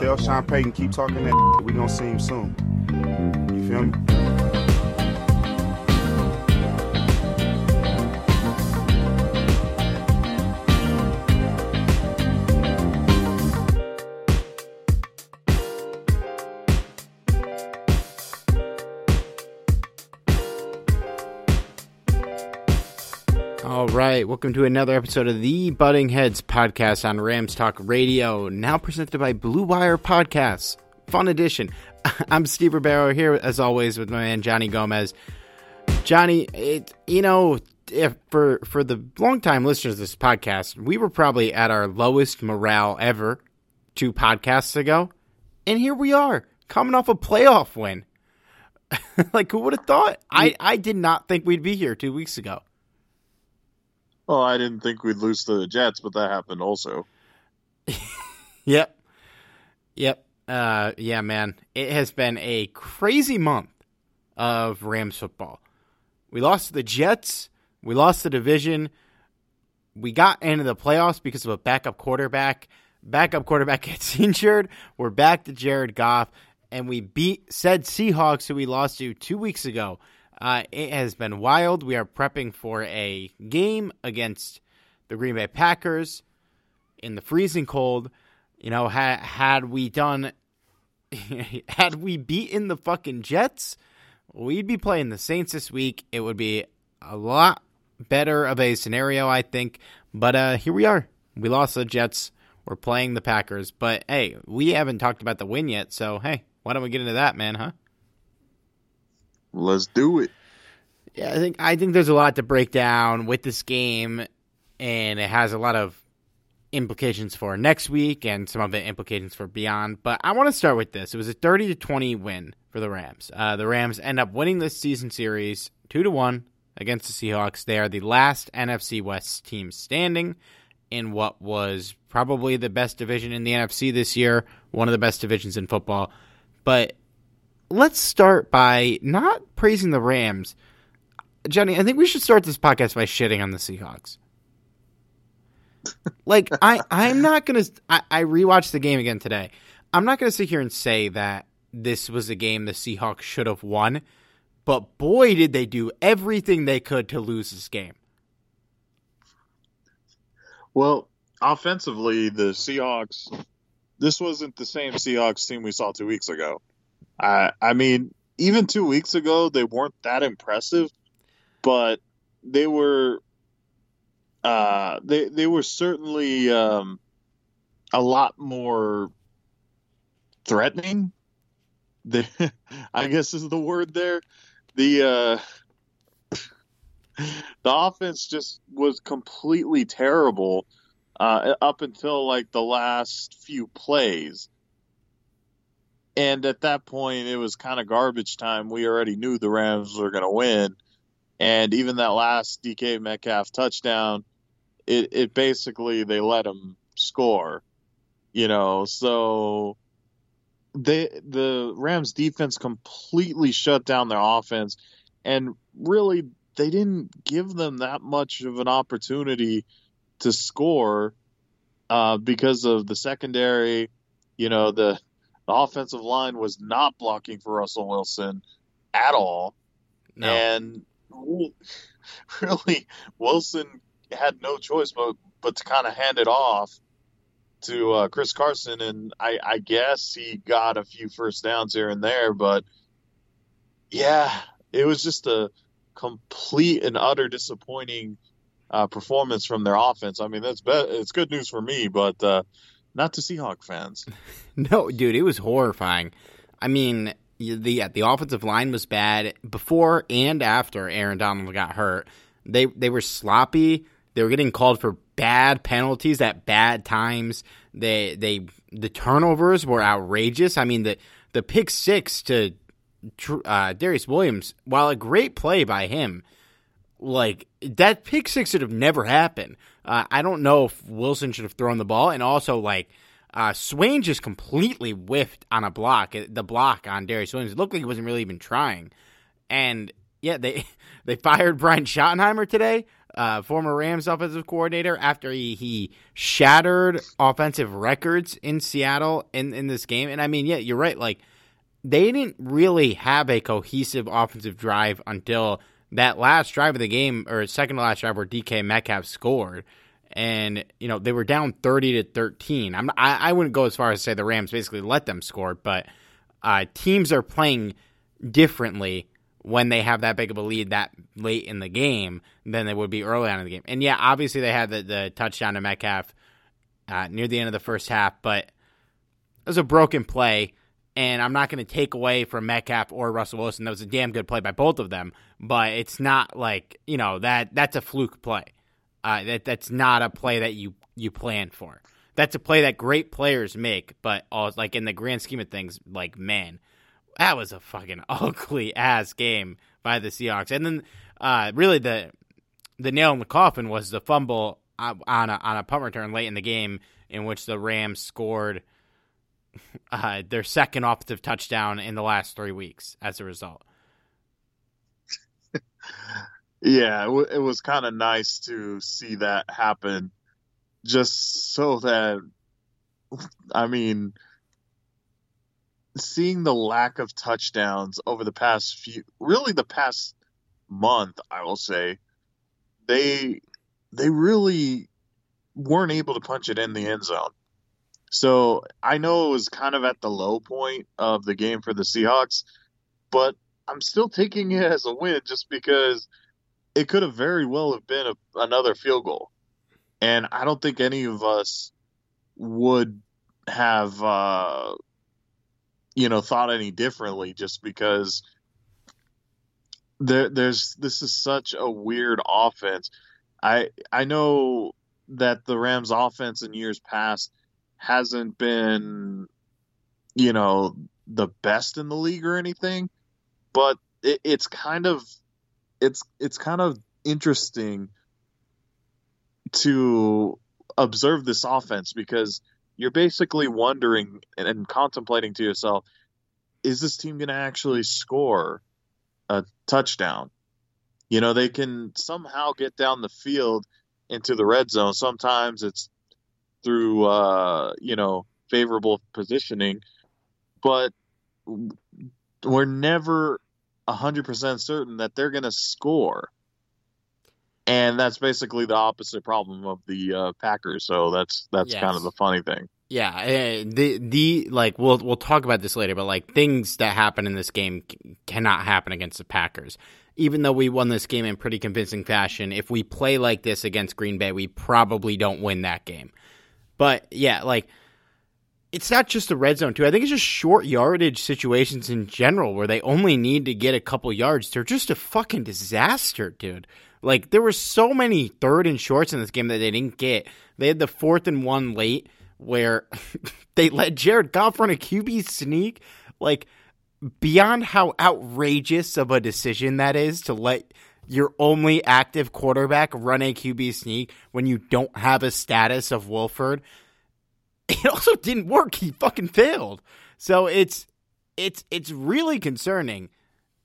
Tell Sean Payton keep talking that. We gonna see him soon. You feel me? Right, welcome to another episode of the Butting Heads podcast on Rams Talk Radio, now presented by Blue Wire Podcasts. Fun edition. I'm Steve Ribeiro here, as always, with my man Johnny Gomez. Johnny, it you know, if for for the longtime listeners of this podcast, we were probably at our lowest morale ever two podcasts ago, and here we are, coming off a playoff win. like, who would have thought? I I did not think we'd be here two weeks ago. Well, I didn't think we'd lose to the Jets, but that happened also. Yep. Yep. Uh, yeah, man. It has been a crazy month of Rams football. We lost to the Jets. We lost the division. We got into the playoffs because of a backup quarterback. Backup quarterback gets injured. We're back to Jared Goff. And we beat said Seahawks, who we lost to two weeks ago. Uh, it has been wild. We are prepping for a game against the Green Bay Packers in the freezing cold. You know, had had we done, had we beaten the fucking Jets, we'd be playing the Saints this week. It would be a lot better of a scenario, I think. But uh, here we are. We lost the Jets. We're playing the Packers. But hey, we haven't talked about the win yet. So hey, why don't we get into that, man? Huh? Let's do it. Yeah, I think I think there's a lot to break down with this game, and it has a lot of implications for next week and some of the implications for beyond. But I want to start with this. It was a 30 to 20 win for the Rams. Uh, the Rams end up winning this season series two to one against the Seahawks. They are the last NFC West team standing in what was probably the best division in the NFC this year, one of the best divisions in football. But let's start by not praising the Rams. Johnny, I think we should start this podcast by shitting on the Seahawks. like I, I'm not gonna. I, I rewatched the game again today. I'm not gonna sit here and say that this was a game the Seahawks should have won, but boy, did they do everything they could to lose this game. Well, offensively, the Seahawks. This wasn't the same Seahawks team we saw two weeks ago. I, I mean, even two weeks ago, they weren't that impressive, but they were uh, they they were certainly um, a lot more threatening. The, I guess is the word there. The uh, the offense just was completely terrible uh, up until like the last few plays. And at that point, it was kind of garbage time. We already knew the Rams were going to win. And even that last DK Metcalf touchdown, it, it basically they let him score, you know. So they the Rams defense completely shut down their offense, and really they didn't give them that much of an opportunity to score uh, because of the secondary. You know the the offensive line was not blocking for Russell Wilson at all. No. And really, Wilson had no choice but, but to kind of hand it off to uh, Chris Carson. And I, I guess he got a few first downs here and there. But yeah, it was just a complete and utter disappointing uh, performance from their offense. I mean, that's be- it's good news for me, but uh, not to Seahawk fans. No, dude, it was horrifying. I mean, the the offensive line was bad before and after Aaron Donald got hurt. They they were sloppy. They were getting called for bad penalties at bad times. They they the turnovers were outrageous. I mean the the pick six to uh, Darious Williams, while a great play by him, like that pick six should have never happened. Uh, I don't know if Wilson should have thrown the ball, and also like uh, Swain just completely whiffed on a block, uh, the block on Darious Williams. It looked like he wasn't really even trying, and yeah, they they fired Brian Schottenheimer today, uh, former Rams offensive coordinator, after he he shattered offensive records in Seattle in in this game. And I mean, yeah, you're right, like. They didn't really have a cohesive offensive drive until that last drive of the game, or second to last drive, where DK Metcalf scored, and you know they were down thirty to thirteen. I'm I, I wouldn't go as far as to say the Rams basically let them score, but uh, teams are playing differently when they have that big of a lead that late in the game than they would be early on in the game. And yeah, obviously they had the, the touchdown to Metcalf uh, near the end of the first half, but it was a broken play and I'm not going to take away from Metcalf or Russell Wilson. That was a damn good play by both of them, but it's not like you know that that's a fluke play. Uh, that that's not a play that you you plan for. That's a play that great players make, but all, like in the grand scheme of things, like man, that was a fucking ugly ass game by the Seahawks. And then uh, really the the nail in the coffin was the fumble uh, on a on a punt return late in the game in which the Rams scored uh, their second offensive touchdown in the last three weeks as a result. yeah, it, w- it was kind of nice to see that happen, just so that, I mean, seeing the lack of touchdowns over the past few, really the past month, I will say, they they really weren't able to punch it in the end zone. So I know it was kind of at the low point of the game for the Seahawks, but I'm still taking it as a win just because it could have very well have been a, another field goal, and I don't think any of us would have, uh, you know, thought any differently just because there, there's this is such a weird offense. I I know that the Rams offense in years past hasn't been, you know, the best in the league or anything, but it, it's kind of it's it's kind of interesting to observe this offense because you're basically wondering and, and contemplating to yourself, is this team going to actually score a touchdown? You know, they can somehow get down the field into the red zone. Sometimes it's through uh, you know favorable positioning, but we're never hundred percent certain that they're going to score. And that's basically the opposite problem of the uh, Packers. So that's that's Yes. kind of the funny thing. Yeah, uh, the the like we'll we'll talk about this later, but like things that happen in this game cannot happen against the Packers. even though we won this game in pretty convincing fashion, if we play like this against Green Bay, we probably don't win that game. But yeah, like it's not just the red zone too. I think it's just short yardage situations in general where they only need to get a couple yards. They're just a fucking disaster, dude. Like there were so many third and shorts in this game that they didn't get. They had the fourth and one late where they let Jared Goff run a QB sneak. Like beyond how outrageous of a decision that is to let your only active quarterback run a QB sneak when you don't have a status of Wolford. It also didn't work. He fucking failed. So it's it's it's really concerning.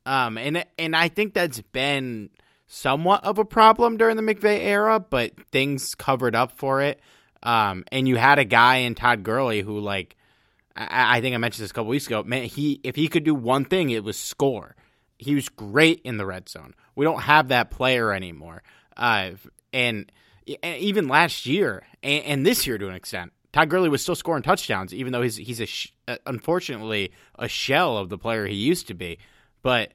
Um and and I think that's been somewhat of a problem during the McVay era, but things covered up for it. Um and you had a guy in Todd Gurley who like I, I think I mentioned this a couple weeks ago. Man, he if he could do one thing, it was score. He was great in the red zone. We don't have that player anymore. Uh, and, and even last year and, and, this year to an extent, Todd Gurley was still scoring touchdowns, even though he's he's a sh- uh, unfortunately a shell of the player he used to be. But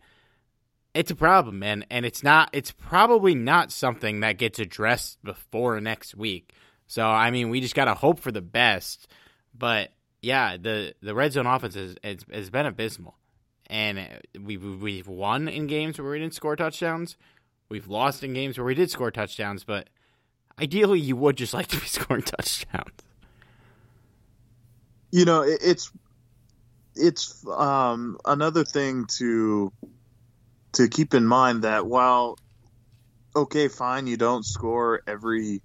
it's a problem, man, and it's not. It's probably not something that gets addressed before next week. So I mean, we just gotta hope for the best. But yeah, the the red zone offense has, has been abysmal, and we've we've won in games where we didn't score touchdowns. We've lost in games where we did score touchdowns, but ideally, you would just like to be scoring touchdowns. You know, it's it's um, another thing to to keep in mind that while okay, fine, you don't score every,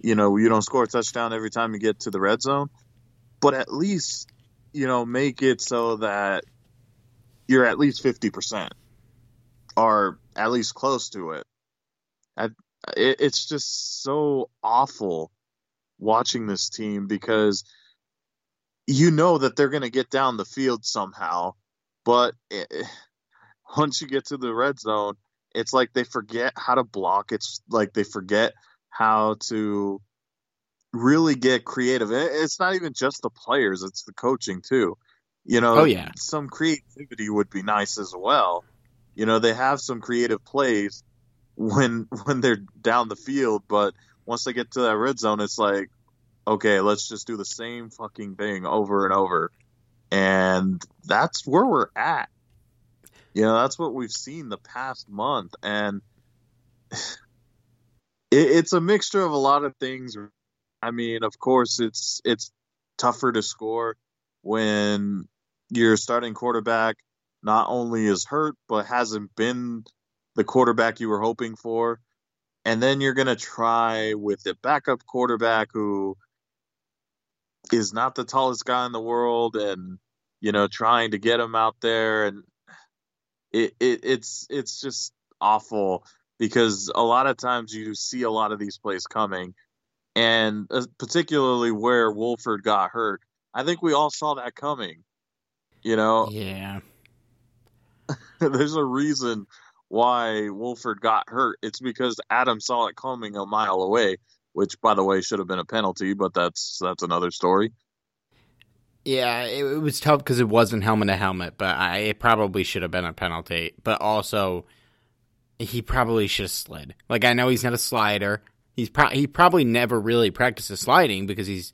you know, you don't score a touchdown every time you get to the red zone but at least you know make it so that you're at least 50% or at least close to it. it it's just so awful watching this team because you know that they're going to get down the field somehow but it, once you get to the red zone it's like they forget how to block it's like they forget how to really get creative. It's not even just the players; it's the coaching too. You know, oh yeah, some creativity would be nice as well. You know, they have some creative plays when when they're down the field, but once they get to that red zone, it's like, okay, let's just do the same fucking thing over and over, and that's where we're at. You know, that's what we've seen the past month, and it, it's a mixture of a lot of things. I mean, of course, it's it's tougher to score when your starting quarterback not only is hurt but hasn't been the quarterback you were hoping for. And then you're going to try with the backup quarterback who is not the tallest guy in the world and you know trying to get him out there and it, it it's it's just awful because a lot of times you see a lot of these plays coming and uh, particularly where Wolford got hurt. I think we all saw that coming. You know, yeah. There's a reason why Wolford got hurt. It's because Adam saw it coming a mile away, which, by the way, should have been a penalty, but that's that's another story. Yeah, it, it was tough because it wasn't helmet to helmet, but I, it probably should have been a penalty. But also, he probably should have slid. Like I know he's not a slider, He's pro- he probably never really practices sliding because he's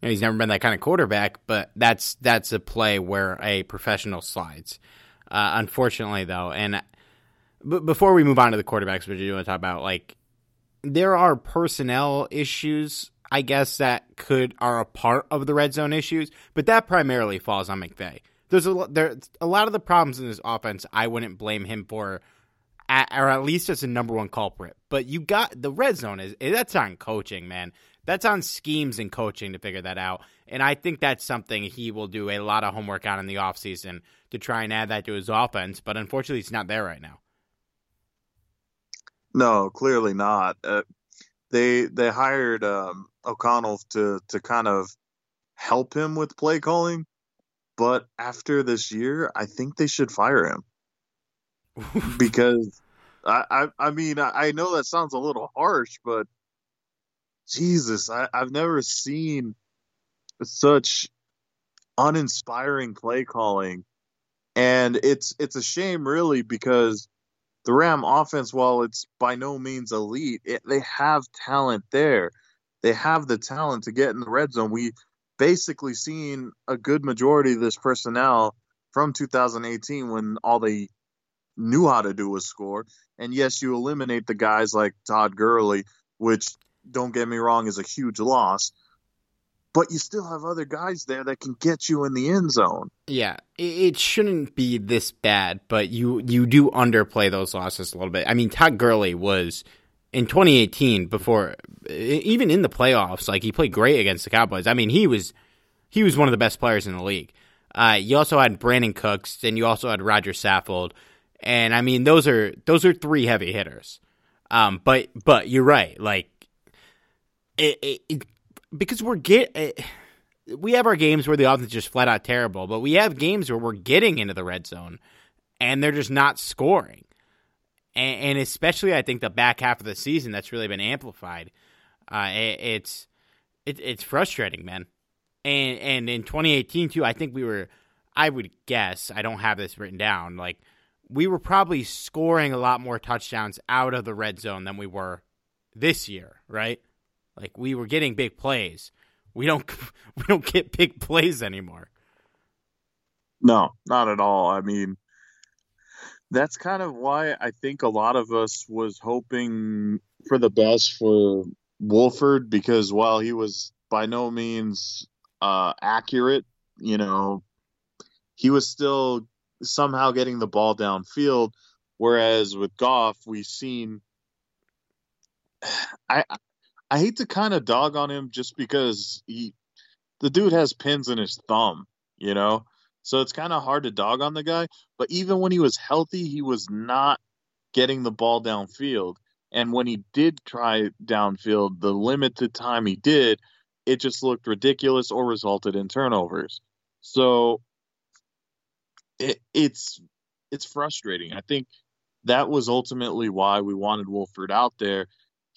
you know, he's never been that kind of quarterback. But that's that's a play where a professional slides. Uh, unfortunately, though, and but before we move on to the quarterbacks, which you want to talk about, like there are personnel issues, I guess that could are a part of the red zone issues, but that primarily falls on McVay. There's a there a lot of the problems in this offense. I wouldn't blame him for at, or at least as a number one culprit. But you got the red zone is that's on coaching, man. That's on schemes and coaching to figure that out. And I think that's something he will do a lot of homework on in the offseason to try and add that to his offense. But unfortunately, it's not there right now. No, clearly not. Uh, they they hired um, O'Connell to to kind of help him with play calling, but after this year, I think they should fire him because I, I, I mean I, I, know that sounds a little harsh, but Jesus, I, I've never seen such uninspiring play calling, and it's it's a shame really because the Ram offense, while it's by no means elite, it, they have talent there. They have the talent to get in the red zone. We basically seen a good majority of this personnel from 2018 when all they knew how to do was score. And yes, you eliminate the guys like Todd Gurley, which don't get me wrong is a huge loss but you still have other guys there that can get you in the end zone. Yeah, it shouldn't be this bad, but you you do underplay those losses a little bit. I mean, Todd Gurley was in 2018 before even in the playoffs, like he played great against the Cowboys. I mean, he was he was one of the best players in the league. Uh, you also had Brandin Cooks, and you also had Rodger Saffold, and I mean those are those are three heavy hitters. Um, but but you're right, like it, because we're get eh, we have our games where the offense is just flat out terrible, but we have games where we're getting into the red zone and they're just not scoring. And, and especially, I think the back half of the season that's really been amplified. Uh, it, it's it, it's frustrating, man. And and in 2018 too, I think we were. I would guess I don't have this written down. Like we were probably scoring a lot more touchdowns out of the red zone than we were this year, right? Like we were getting big plays. We don't we don't get big plays anymore. No, not at all. I mean, that's kind of why I think a lot of us was hoping for the best for Wolford because while he was by no means uh, accurate, you know, he was still somehow getting the ball downfield. Whereas with Goff, we've seen. I I hate to kind of dog on him just because he, the dude has pins in his thumb, you know? So it's kind of hard to dog on the guy. But even when he was healthy, he was not getting the ball downfield. And when he did try downfield, the limited time he did, it just looked ridiculous or resulted in turnovers. So it, it's it's frustrating. I think that was ultimately why we wanted Wolford out there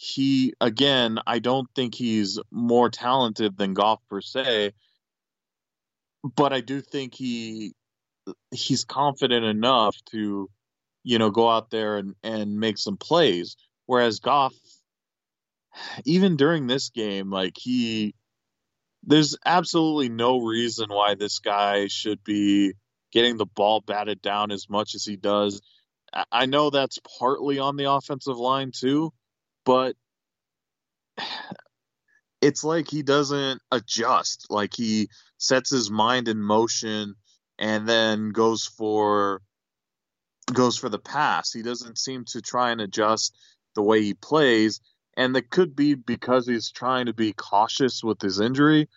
he again, I don't think he's more talented than Goff per se, but I do think he he's confident enough to, you know, go out there and, and make some plays. Whereas Goff, even during this game, like he there's absolutely no reason why this guy should be getting the ball batted down as much as he does. I know that's partly on the offensive line too, but it's like he doesn't adjust. Like he sets his mind in motion and then goes for goes for the pass. He doesn't seem to try and adjust the way he plays, and that could be because he's trying to be cautious with his injury,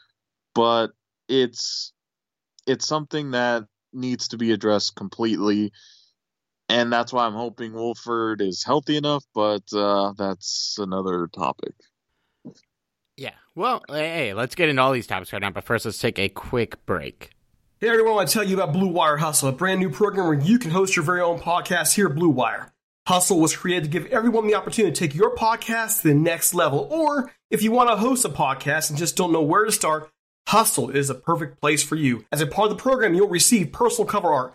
but it's it's something that needs to be addressed completely and that's why I'm hoping Wolford is healthy enough, but uh, that's another topic. Yeah. Well, hey, let's get into all these topics right now, but first let's take a quick break. Hey everyone, I want to tell you about Blue Wire Hustle, a brand new program where you can host your very own podcast here at Blue Wire. Hustle was created to give everyone the opportunity to take your podcast to the next level, or if you want to host a podcast and just don't know where to start, Hustle is a perfect place for you. As a part of the program, you'll receive personal cover art,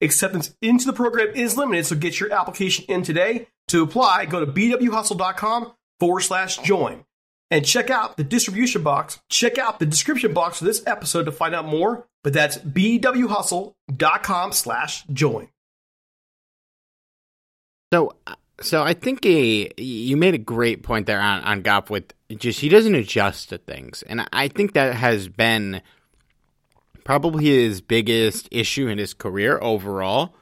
Acceptance into the program is limited, so get your application in today. To apply, go to bwhustle.com forward slash join and check out the distribution box. Check out the description box for this episode to find out more. But that's bwhustle.com slash join. So, so I think a you made a great point there on on Goff with just he doesn't adjust to things, and I think that has been probably his biggest issue in his career overall.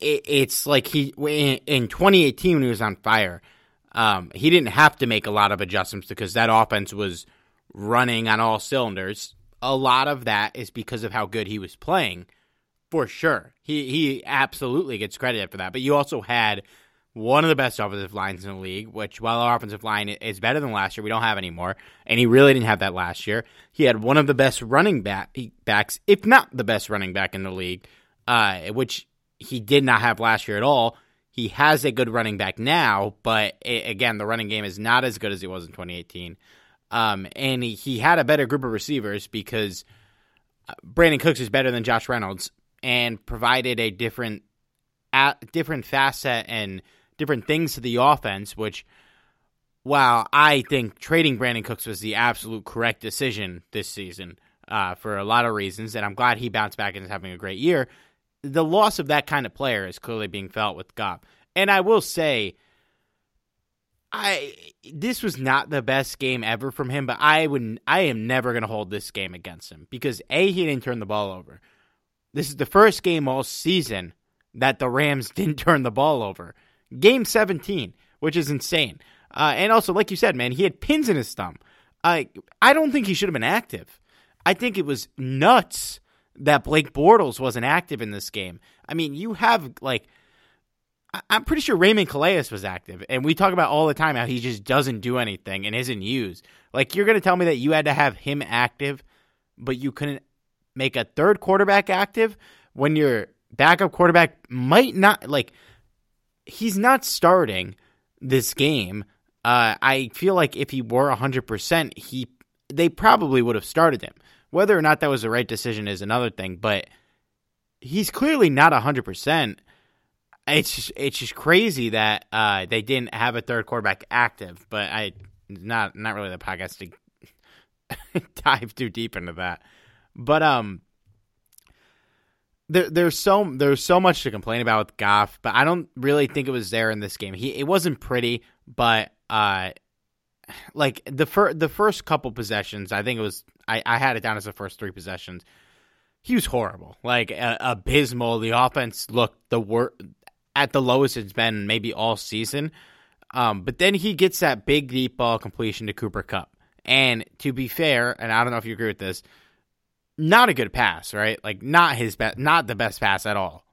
It, it's like he in 2018 when he was on fire um, he didn't have to make a lot of adjustments because that offense was running on all cylinders. A lot of that is because of how good he was playing, for sure. He he absolutely gets credit for that. But you also had one of the best offensive lines in the league, which while our offensive line is better than last year, we don't have anymore. And he really didn't have that last year. He had one of the best running back, backs, if not the best running back in the league, uh, which he did not have last year at all. He has a good running back now, but it, again, the running game is not as good as it was in 2018. Um, and he, he had a better group of receivers because Brandin Cooks is better than Josh Reynolds and provided a different, a, different facet and different things to the offense, which while I think trading Brandin Cooks was the absolute correct decision this season uh, for a lot of reasons, and I'm glad he bounced back and is having a great year, the loss of that kind of player is clearly being felt with Goff. And I will say, I this was not the best game ever from him, but I would I am never going to hold this game against him because a he didn't turn the ball over. This is the first game all season that the Rams didn't turn the ball over. Game 17, which is insane. Uh, and also, like you said, man, he had pins in his thumb. I I don't think he should have been active. I think it was nuts that Blake Bortles wasn't active in this game. I mean, you have like I'm pretty sure Raymond Calais was active, and we talk about all the time how he just doesn't do anything and isn't used. Like you're going to tell me that you had to have him active, but you couldn't make a third quarterback active when your backup quarterback might not like he's not starting this game. Uh, I feel like if he were 100%, he they probably would have started him. Whether or not that was the right decision is another thing, but he's clearly not 100%. It's just, it's just crazy that uh, they didn't have a third quarterback active, but I not not really the podcast to dive too deep into that. But um there, there's so there's so much to complain about with Goff, but I don't really think it was there in this game. He it wasn't pretty, but uh, like the fir- the first couple possessions, I think it was I, I had it down as the first three possessions. He was horrible, like uh, abysmal. The offense looked the worst at the lowest it's been maybe all season. Um, but then he gets that big deep ball completion to Cooper Kupp, and to be fair, and I don't know if you agree with this not a good pass, right? Like not his best, not the best pass at all.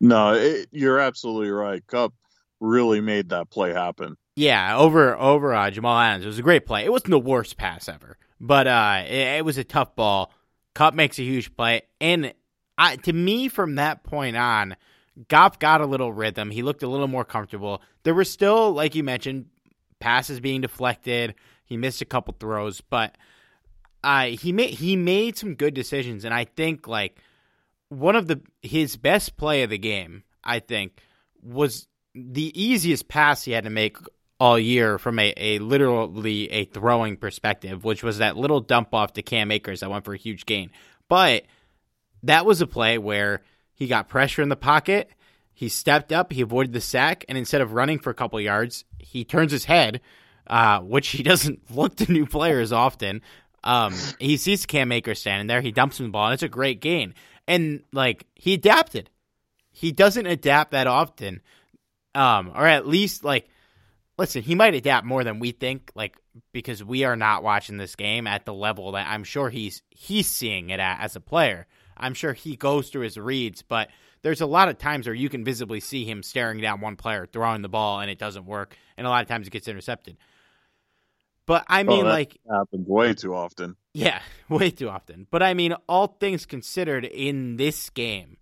No, it, you're absolutely right. Kupp really made that play happen. Yeah, over over uh, Jamal Adams. It was a great play. It wasn't the worst pass ever, but uh, it, it was a tough ball. Kupp makes a huge play, and I, to me, from that point on, Goff got a little rhythm. He looked a little more comfortable. There were still, like you mentioned, passes being deflected. He missed a couple throws, but uh, he made he made some good decisions, and I think like one of the his best play of the game, I think, was the easiest pass he had to make all year from a, a literally a throwing perspective, which was that little dump off to Cam Akers that went for a huge gain. But that was a play where he got pressure in the pocket, he stepped up, he avoided the sack, and instead of running for a couple yards, he turns his head, uh, which he doesn't look to new players often, um, he sees Cam Akers standing there. He dumps him the ball, and it's a great gain. And like he adapted. He doesn't adapt that often, um, or at least like, listen, he might adapt more than we think. Like because we are not watching this game at the level that I'm sure he's he's seeing it at as a player. I'm sure he goes through his reads, but there's a lot of times where you can visibly see him staring down one player, throwing the ball, and it doesn't work, and a lot of times it gets intercepted. But I mean, oh, like, happens way too often. Yeah, way too often. But I mean, all things considered, in this game,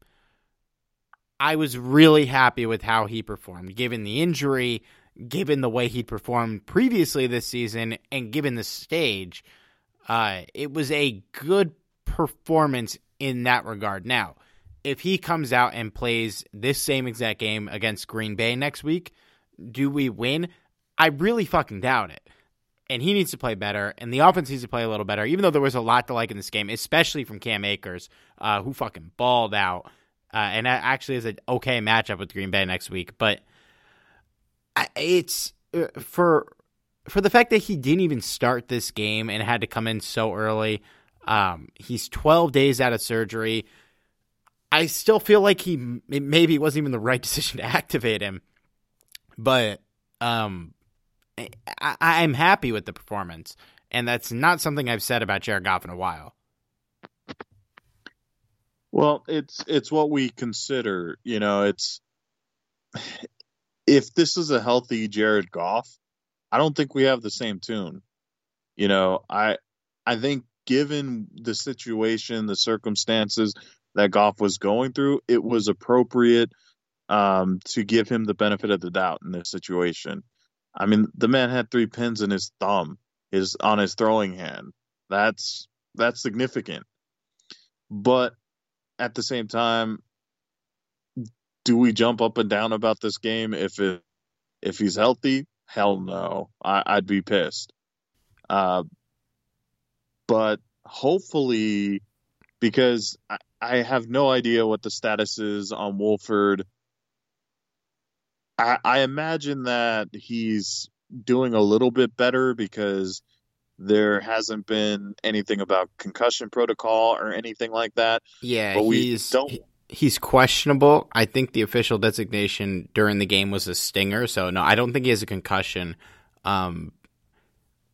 I was really happy with how he performed, given the injury, given the way he performed previously this season, and given the stage. Uh, it was a good performance in that regard. Now, if he comes out and plays this same exact game against Green Bay next week, do we win? I really fucking doubt it and he needs to play better, and the offense needs to play a little better. Even though there was a lot to like in this game, especially from Cam Akers, uh, who fucking balled out, uh, and that actually is an okay matchup with Green Bay next week. But it's uh, for for the fact that he didn't even start this game and had to come in so early. Um, he's 12 days out of surgery. I still feel like he maybe wasn't even the right decision to activate him, but um, I, am happy with the performance, and that's not something I've said about Jared Goff in a while. Well, it's it's what we consider. You know, it's if this is a healthy Jared Goff, I don't think we have the same tune. You know, I I think given the situation, the circumstances that Goff was going through, it was appropriate um, to give him the benefit of the doubt in this situation. I mean, the man had three pins in his thumb, his on his throwing hand. That's that's significant. But at the same time, do we jump up and down about this game if it if he's healthy? Hell no. I, would be pissed. Uh, but hopefully, because I, I have no idea what the status is on Wolford. I, I imagine that he's doing a little bit better because there hasn't been anything about concussion protocol or anything like that. Yeah, but we he's don't. he's questionable. I think the official designation during the game was a stinger, so no, I don't think he has a concussion. Um,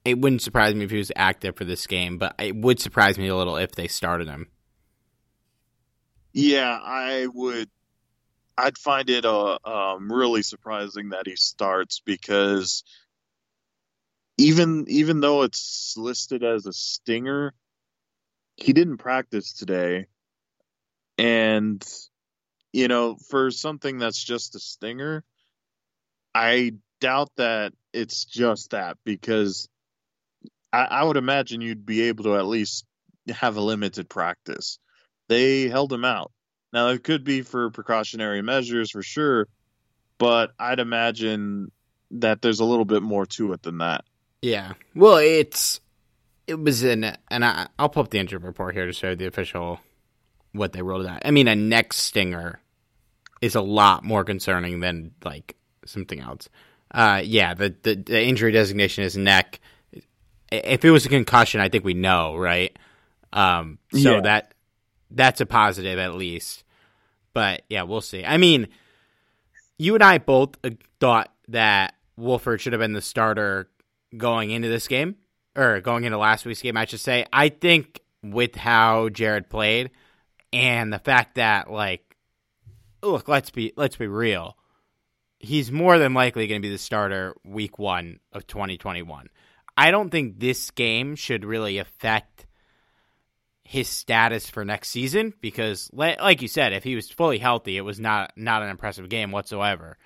it wouldn't surprise me if he was active for this game, but it would surprise me a little if they started him. Yeah, I would. I'd find it uh, um, really surprising that he starts because even even though it's listed as a stinger, he didn't practice today, and you know, for something that's just a stinger, I doubt that it's just that because I, I would imagine you'd be able to at least have a limited practice. They held him out. Now it could be for precautionary measures for sure, but I'd imagine that there's a little bit more to it than that. Yeah. Well, it's it was an and I, will pull up the injury report here to show the official what they ruled that. I mean, a neck stinger is a lot more concerning than like something else. Uh, yeah, the, the, the injury designation is neck. If it was a concussion, I think we know, right? Um, so yeah. that that's a positive at least. But yeah, we'll see. I mean, you and I both uh, thought that Wolford should have been the starter going into this game or going into last week's game, I should say. I think with how Jared played and the fact that like look, let's be let's be real. He's more than likely going to be the starter week 1 of 2021. I don't think this game should really affect his status for next season because like you said if he was fully healthy it was not not an impressive game whatsoever.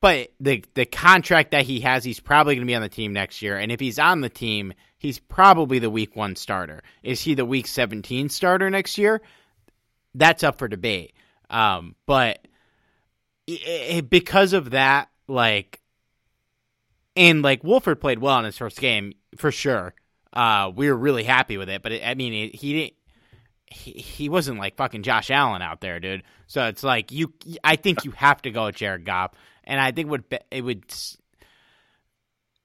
But the the contract that he has, he's probably going to be on the team next year. And if he's on the team, he's probably the week one starter. Is he the week 17 starter next year? That's up for debate. Um, but it, because of that, like, and like Wolford played well in his first game for sure. Uh, we were really happy with it. But it, I mean, he didn't. He, he wasn't like fucking Josh Allen out there, dude. So it's like you. I think you have to go with Jared Goff and I think would it would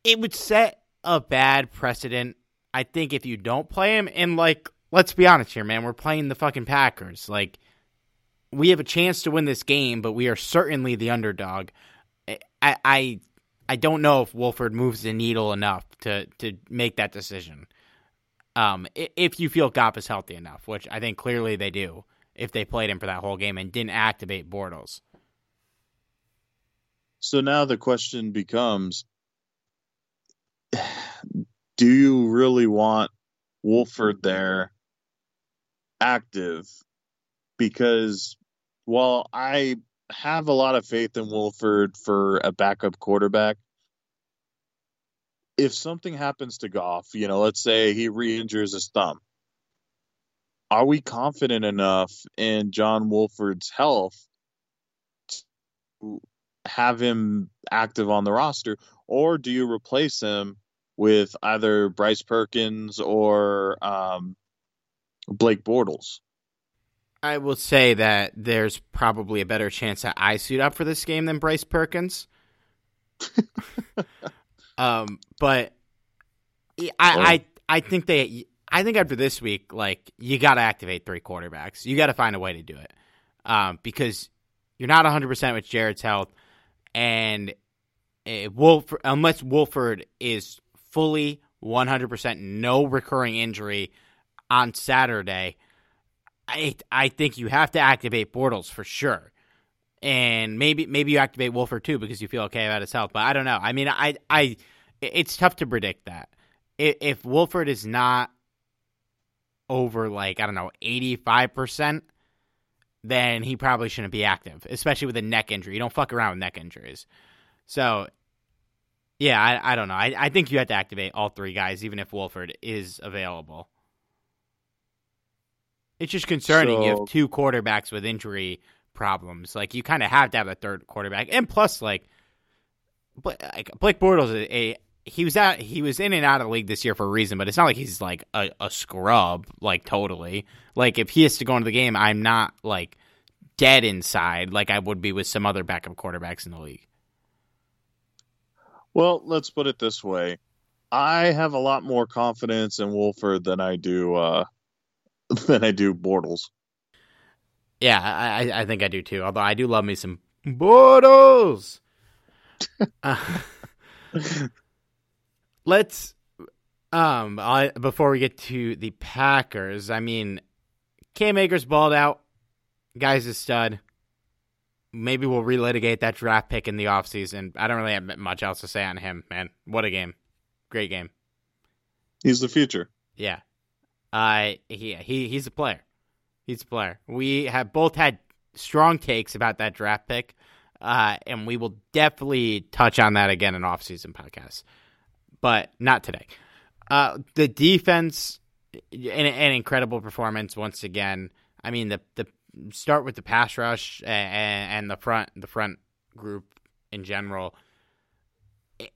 it would set a bad precedent. I think if you don't play him, and like, let's be honest here, man, we're playing the fucking Packers. Like, we have a chance to win this game, but we are certainly the underdog. I, I, I don't know if Wolford moves the needle enough to to make that decision. Um, if you feel Goff is healthy enough, which I think clearly they do, if they played him for that whole game and didn't activate Bortles. So now the question becomes do you really want Wolford there active? Because while I have a lot of faith in Wolford for a backup quarterback, if something happens to Goff, you know, let's say he re injures his thumb, are we confident enough in John Wolford's health to have him active on the roster, or do you replace him with either Bryce Perkins or um, Blake Bortles? I will say that there's probably a better chance that I suit up for this game than Bryce Perkins. um, but I, I I think they I think after this week, like you got to activate three quarterbacks. You got to find a way to do it um, because you're not 100 percent with Jared's health and Wolf unless Wolford is fully 100% no recurring injury on Saturday, I I think you have to activate Bortles for sure. and maybe maybe you activate Wolford too because you feel okay about his health. But I don't know. I mean, I I it's tough to predict that if Wolford is not over like I don't know eighty five percent, then he probably shouldn't be active, especially with a neck injury. You don't fuck around with neck injuries. So, yeah, I, I don't know. I, I think you have to activate all three guys, even if Wolford is available. It's just concerning. So, you have two quarterbacks with injury problems. Like you kind of have to have a third quarterback, and plus, like, like Blake Bortles is a he was out he was in and out of the league this year for a reason, but it's not like he's like a, a scrub, like totally. Like if he has to go into the game, I'm not like dead inside like I would be with some other backup quarterbacks in the league. Well, let's put it this way. I have a lot more confidence in Wolford than I do uh than I do Bortles. Yeah, I, I think I do too. Although I do love me some Bortles. uh, let's um I, before we get to the Packers, I mean Cam Akers balled out. Guy's a stud. Maybe we'll relitigate that draft pick in the offseason. I don't really have much else to say on him, man. What a game. Great game. He's the future. Yeah. Uh he he he's a player. He's a player. We have both had strong takes about that draft pick. Uh, and we will definitely touch on that again in off-season podcasts but not today. Uh, the defense, an, an, incredible performance once again. I mean, the the start with the pass rush and, and the front the front group in general.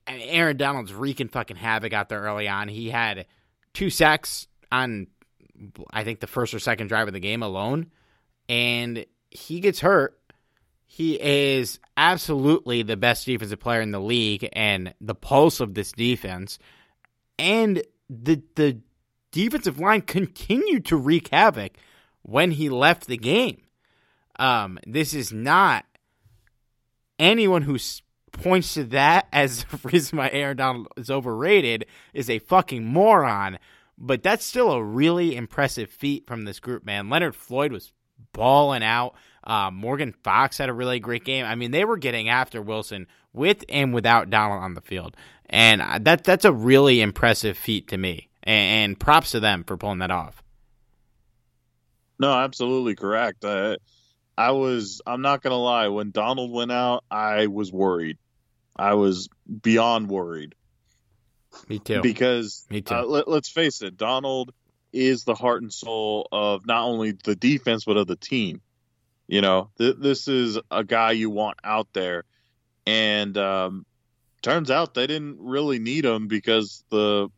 Aaron Donald's wreaking fucking havoc out there early on. He had two sacks on, I think, the first or second drive of the game alone, and he gets hurt he is absolutely the best defensive player in the league and the pulse of this defense. And the the defensive line continued to wreak havoc when he left the game. Um, this is not anyone who points to that as the reason why Aaron Donald is overrated is a fucking moron. But that's still a really impressive feat from this group, man. Leonard Floyd was balling out. Uh, Morgan Fox had a really great game. I mean, they were getting after Wilson with and without Donald on the field, and uh, that that's a really impressive feat to me. And, and props to them for pulling that off. No, absolutely correct. Uh, I was. I'm not gonna lie. When Donald went out, I was worried. I was beyond worried. Me too. Because Me too. Uh, let, let's face it, Donald is the heart and soul of not only the defense but of the team. You know, th- this is a guy you want out there, and um, turns out they didn't really need him because the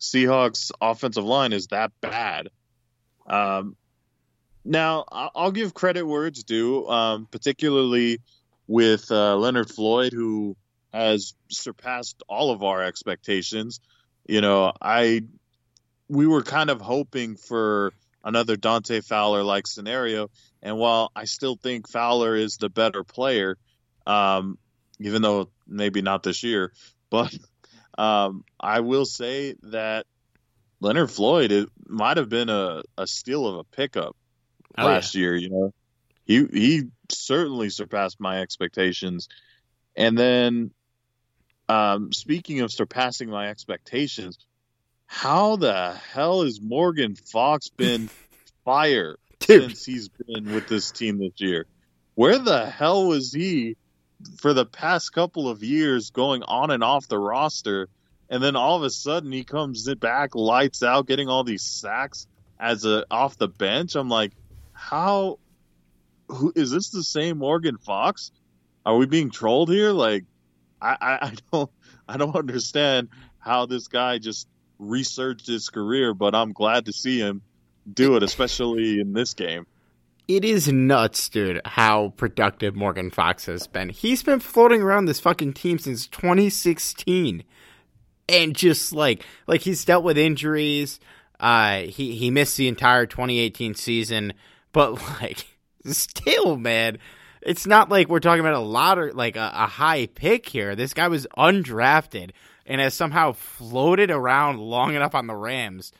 Seahawks offensive line is that bad. Um, now I'll give credit where it's due, um, particularly with uh, Leonard Floyd, who has surpassed all of our expectations. You know, I we were kind of hoping for another Dante Fowler like scenario. And while I still think Fowler is the better player, um, even though maybe not this year, but um, I will say that Leonard Floyd it might have been a, a steal of a pickup oh, last yeah. year. You know, he he certainly surpassed my expectations. And then, um, speaking of surpassing my expectations, how the hell has Morgan Fox been fire since he's been with this team this year? Where the hell was he for the past couple of years going on and off the roster? And then all of a sudden he comes back, lights out, getting all these sacks as a off the bench. I'm like, how who, is this the same Morgan Fox? Are we being trolled here? Like, I, I, don't I don't understand how this guy just resurged his career, but I'm glad to see him do it, especially in this game. It is nuts, dude, how productive Morgan Fox has been. He's been floating around this fucking team since 2016. And just like like he's dealt with injuries. Uh he he missed the entire 2018 season, but like still, man, it's not like we're talking about a lot of like a, a high pick here. This guy was undrafted and has somehow floated around long enough on the Rams.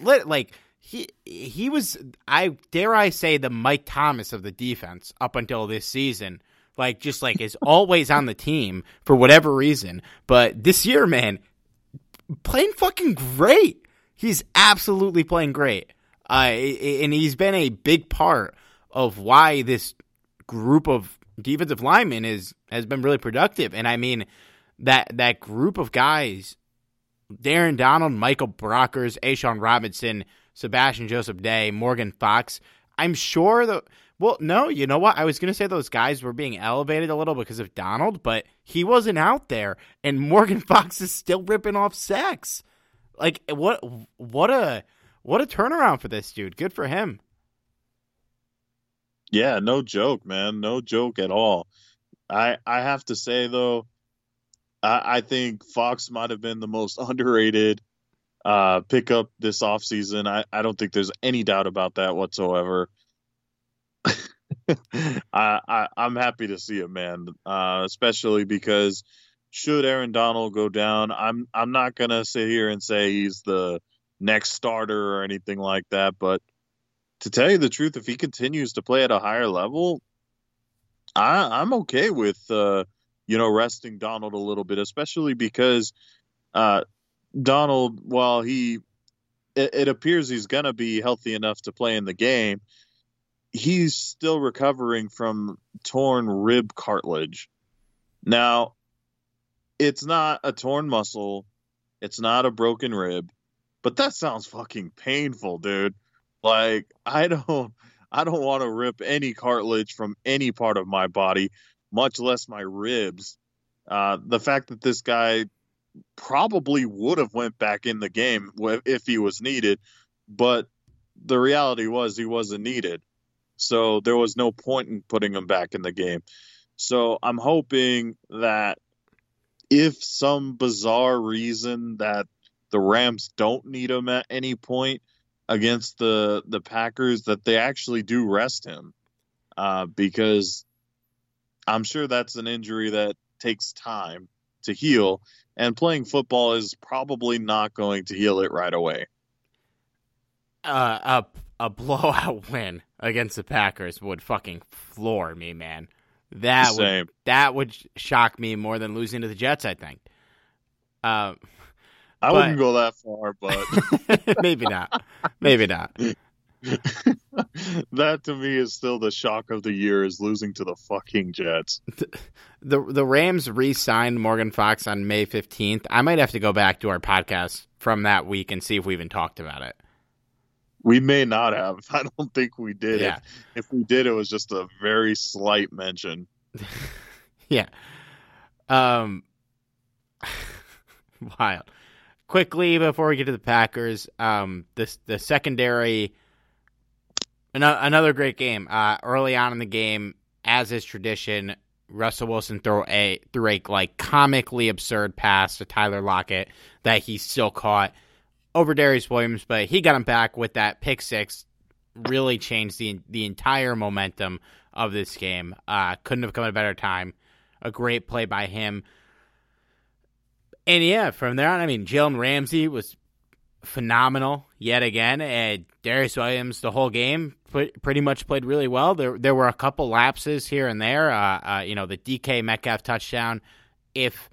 Like he he was I dare I say the Mike Thomas of the defense up until this season like just like is always on the team for whatever reason. But this year, man, playing fucking great. He's absolutely playing great. Uh, and he's been a big part of why this group of defensive linemen is has been really productive. And I mean that that group of guys, Darren Donald, Michael Brockers, A'Shawn Robinson, Sebastian Joseph Day, Morgan Fox. I'm sure that well, no, you know what? I was going to say those guys were being elevated a little because of Donald, but he wasn't out there, and Morgan Fox is still ripping off sacks. Like what? What a what a turnaround for this dude. Good for him. Yeah, no joke, man. No joke at all. I I have to say though, I, I think Fox might have been the most underrated uh, pickup this offseason. I, I don't think there's any doubt about that whatsoever. I, I am happy to see it, man. Uh, especially because should Aaron Donald go down, I'm I'm not gonna sit here and say he's the next starter or anything like that. But to tell you the truth, if he continues to play at a higher level, I I'm okay with uh, you know resting Donald a little bit, especially because uh, Donald, while he it, it appears he's gonna be healthy enough to play in the game he's still recovering from torn rib cartilage. Now, it's not a torn muscle, it's not a broken rib, but that sounds fucking painful, dude. Like I don't I don't want to rip any cartilage from any part of my body, much less my ribs. Uh, the fact that this guy probably would have went back in the game if he was needed, but the reality was he wasn't needed. So there was no point in putting him back in the game. So I'm hoping that if some bizarre reason that the Rams don't need him at any point against the the Packers, that they actually do rest him, uh, because I'm sure that's an injury that takes time to heal, and playing football is probably not going to heal it right away. Uh, a a blowout win against the Packers would fucking floor me, man. That Same. would that would shock me more than losing to the Jets. I think. Um, I but, wouldn't go that far, but maybe not. Maybe not. that to me is still the shock of the year is losing to the fucking Jets. The, the, the Rams re-signed Morgan Fox on May 15th. I might have to go back to our podcast from that week and see if we even talked about it. We may not have. I don't think we did. Yeah. If, if we did, it was just a very slight mention. yeah. Um. wild. Quickly before we get to the Packers, um, this the secondary. Another great game. Uh, early on in the game, as is tradition, Russell Wilson threw a threw a like comically absurd pass to Tyler Lockett that he still caught over Darious Williams, but he got him back with that pick six. Really changed the the entire momentum of this game. Uh, couldn't have come at a better time. A great play by him. And yeah, from there on, I mean, Jalen Ramsey was phenomenal yet again. And Darious Williams, the whole game, pretty much played really well. There, there were a couple lapses here and there. Uh, uh, you know, the DK Metcalf touchdown. If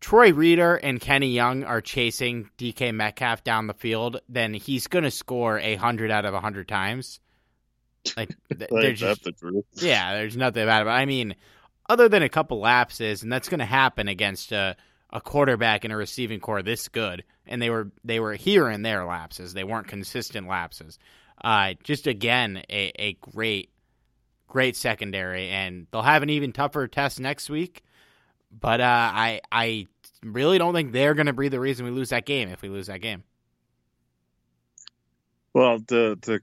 Troy Reeder and Kenny Young are chasing DK Metcalf down the field, then he's going to score a hundred out of a hundred times. Like, there's just, the truth. yeah, there's nothing about it. I mean, other than a couple lapses, and that's going to happen against a, a quarterback and a receiving corps this good, and they were they were here and there lapses. They weren't consistent lapses. Uh, just again, a, a great, great secondary, and they'll have an even tougher test next week but uh, I I really don't think they're going to be the reason we lose that game if we lose that game. Well, to to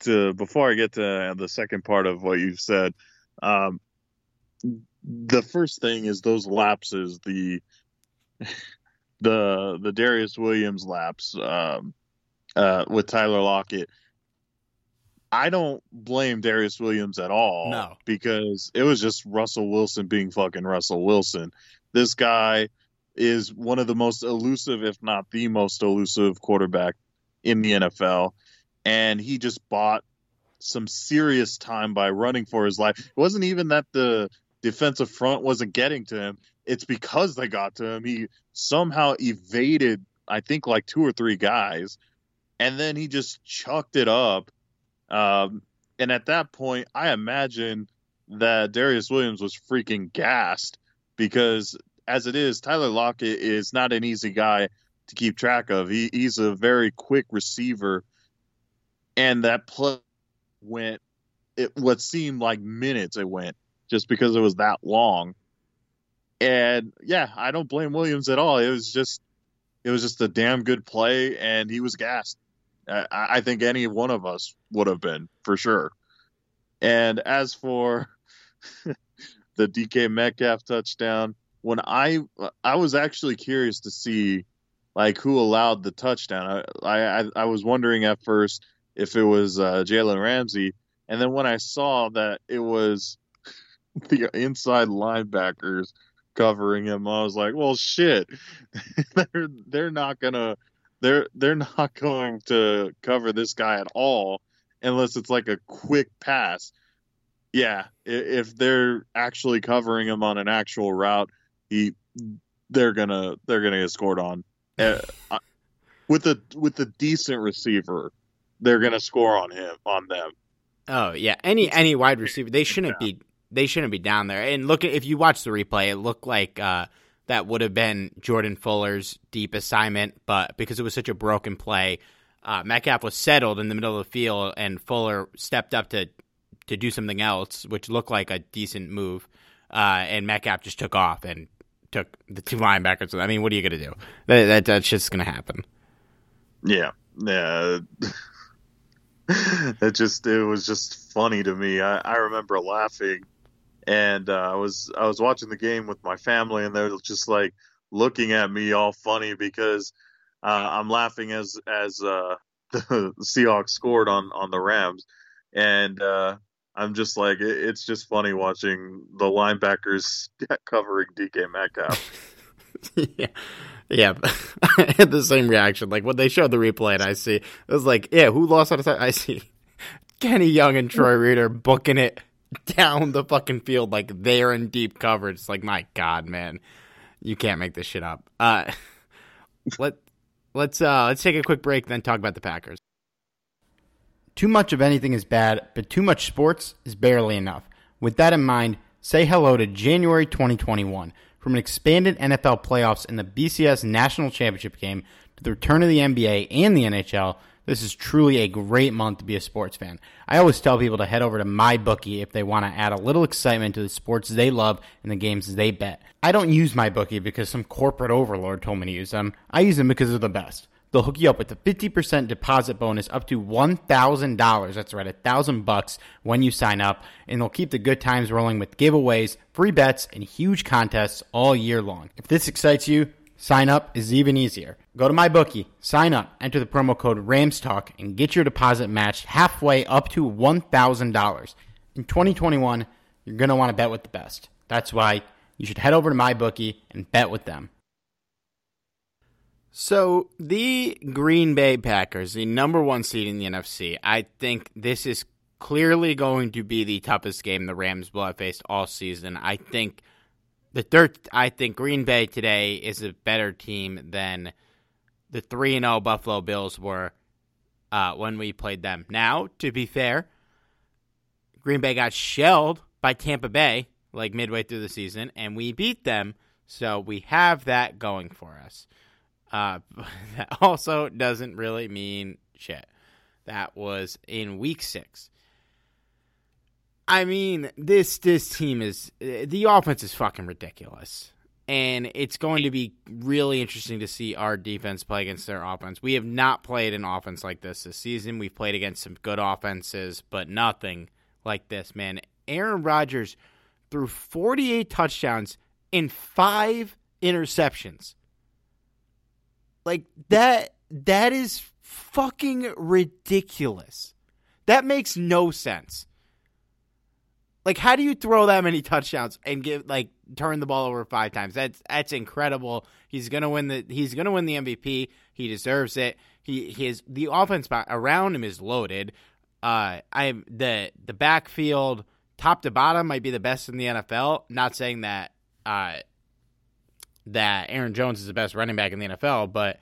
to before I get to the second part of what you've said, um, the first thing is those lapses the the the Darious Williams lapse um, uh, with Tyler Lockett. I don't blame Darious Williams at all. No. Because it was just Russell Wilson being fucking Russell Wilson. This guy is one of the most elusive, if not the most elusive quarterback in the NFL. And he just bought some serious time by running for his life. It wasn't even that the defensive front wasn't getting to him. It's because they got to him. He somehow evaded, I think, like two or three guys, and then he just chucked it up. Um, and at that point, I imagine that Darious Williams was freaking gassed because, as it is, Tyler Lockett is not an easy guy to keep track of. He, he's a very quick receiver, and that play went it what seemed like minutes. It went just because it was that long. And yeah, I don't blame Williams at all. It was just it was just a damn good play, and he was gassed. I, I think any one of us would have been for sure. And as for the DK Metcalf touchdown, when I I was actually curious to see like who allowed the touchdown. I I, I was wondering at first if it was uh, Jalen Ramsey, and then when I saw that it was the inside linebackers covering him, I was like, well, shit, they're they're not gonna they're they're not going to cover this guy at all unless it's like a quick pass. Yeah, if they're actually covering him on an actual route, he they're gonna they're gonna get scored on. Uh, with a with a decent receiver, they're gonna score on him on them. Oh yeah, any any wide receiver they shouldn't be they shouldn't be down there. And look, if you watch the replay, it looked like uh, that would have been Jordan Fuller's deep assignment, but because it was such a broken play, uh, Metcalf was settled in the middle of the field, and Fuller stepped up to to do something else, which looked like a decent move. Uh, and Metcalf just took off and took the two linebackers. I mean, what are you going to do? That, that, that's just going to happen. Yeah, yeah. it just it was just funny to me. I, I remember laughing, and uh, I was I was watching the game with my family, and they're just like looking at me all funny because uh, I'm laughing as as uh, the Seahawks scored on on the Rams, and uh, I'm just like, it's just funny watching the linebackers covering DK Metcalf. yeah. Yeah, I had the same reaction. Like when they showed the replay, and I see it was like, yeah, who lost on a time? I see Kenny Young and Troy Reeder booking it down the fucking field like they're in deep coverage. It's like, my God, man, you can't make this shit up. Uh, let let's uh let's take a quick break, then talk about the Packers. Too much of anything is bad, but too much sports is barely enough. With that in mind, say hello to January 2021. From an expanded NFL playoffs and the BCS National Championship game to the return of the NBA and the NHL, this is truly a great month to be a sports fan. I always tell people to head over to MyBookie if they want to add a little excitement to the sports they love and the games they bet. I don't use MyBookie because some corporate overlord told me to use them. I use them because they're the best. They'll hook you up with a 50% deposit bonus up to $1,000. That's right, a thousand bucks when you sign up. And they'll keep the good times rolling with giveaways, free bets, and huge contests all year long. If this excites you, sign up is even easier. Go to MyBookie, sign up, enter the promo code RAMSTALK, and get your deposit matched halfway up to $1,000. In 2021, you're going to want to bet with the best. That's why you should head over to MyBookie and bet with them. So the Green Bay Packers, the number one seed in the NFC, I think this is clearly going to be the toughest game the Rams will have faced all season. I think the third, I think Green Bay today is a better team than the three and zero Buffalo Bills were uh, when we played them. Now, to be fair, Green Bay got shelled by Tampa Bay like midway through the season, and we beat them. So we have that going for us. Uh, that also doesn't really mean shit. That was in week six. I mean, this this team is eh, the offense is fucking ridiculous, and it's going to be really interesting to see our defense play against their offense. We have not played an offense like this this season. We've played against some good offenses, but nothing like this, man. Aaron Rodgers threw 48 touchdowns in five interceptions. Like that that is fucking ridiculous. That makes no sense. Like how do you throw that many touchdowns and give like turn the ball over five times? That's that's incredible. He's gonna win the he's gonna win the MVP. He deserves it. He his the offense around him is loaded. Uh, I the the backfield top to bottom might be the best in the NFL. Not saying that uh, that Aaron Jones is the best running back in the NFL, but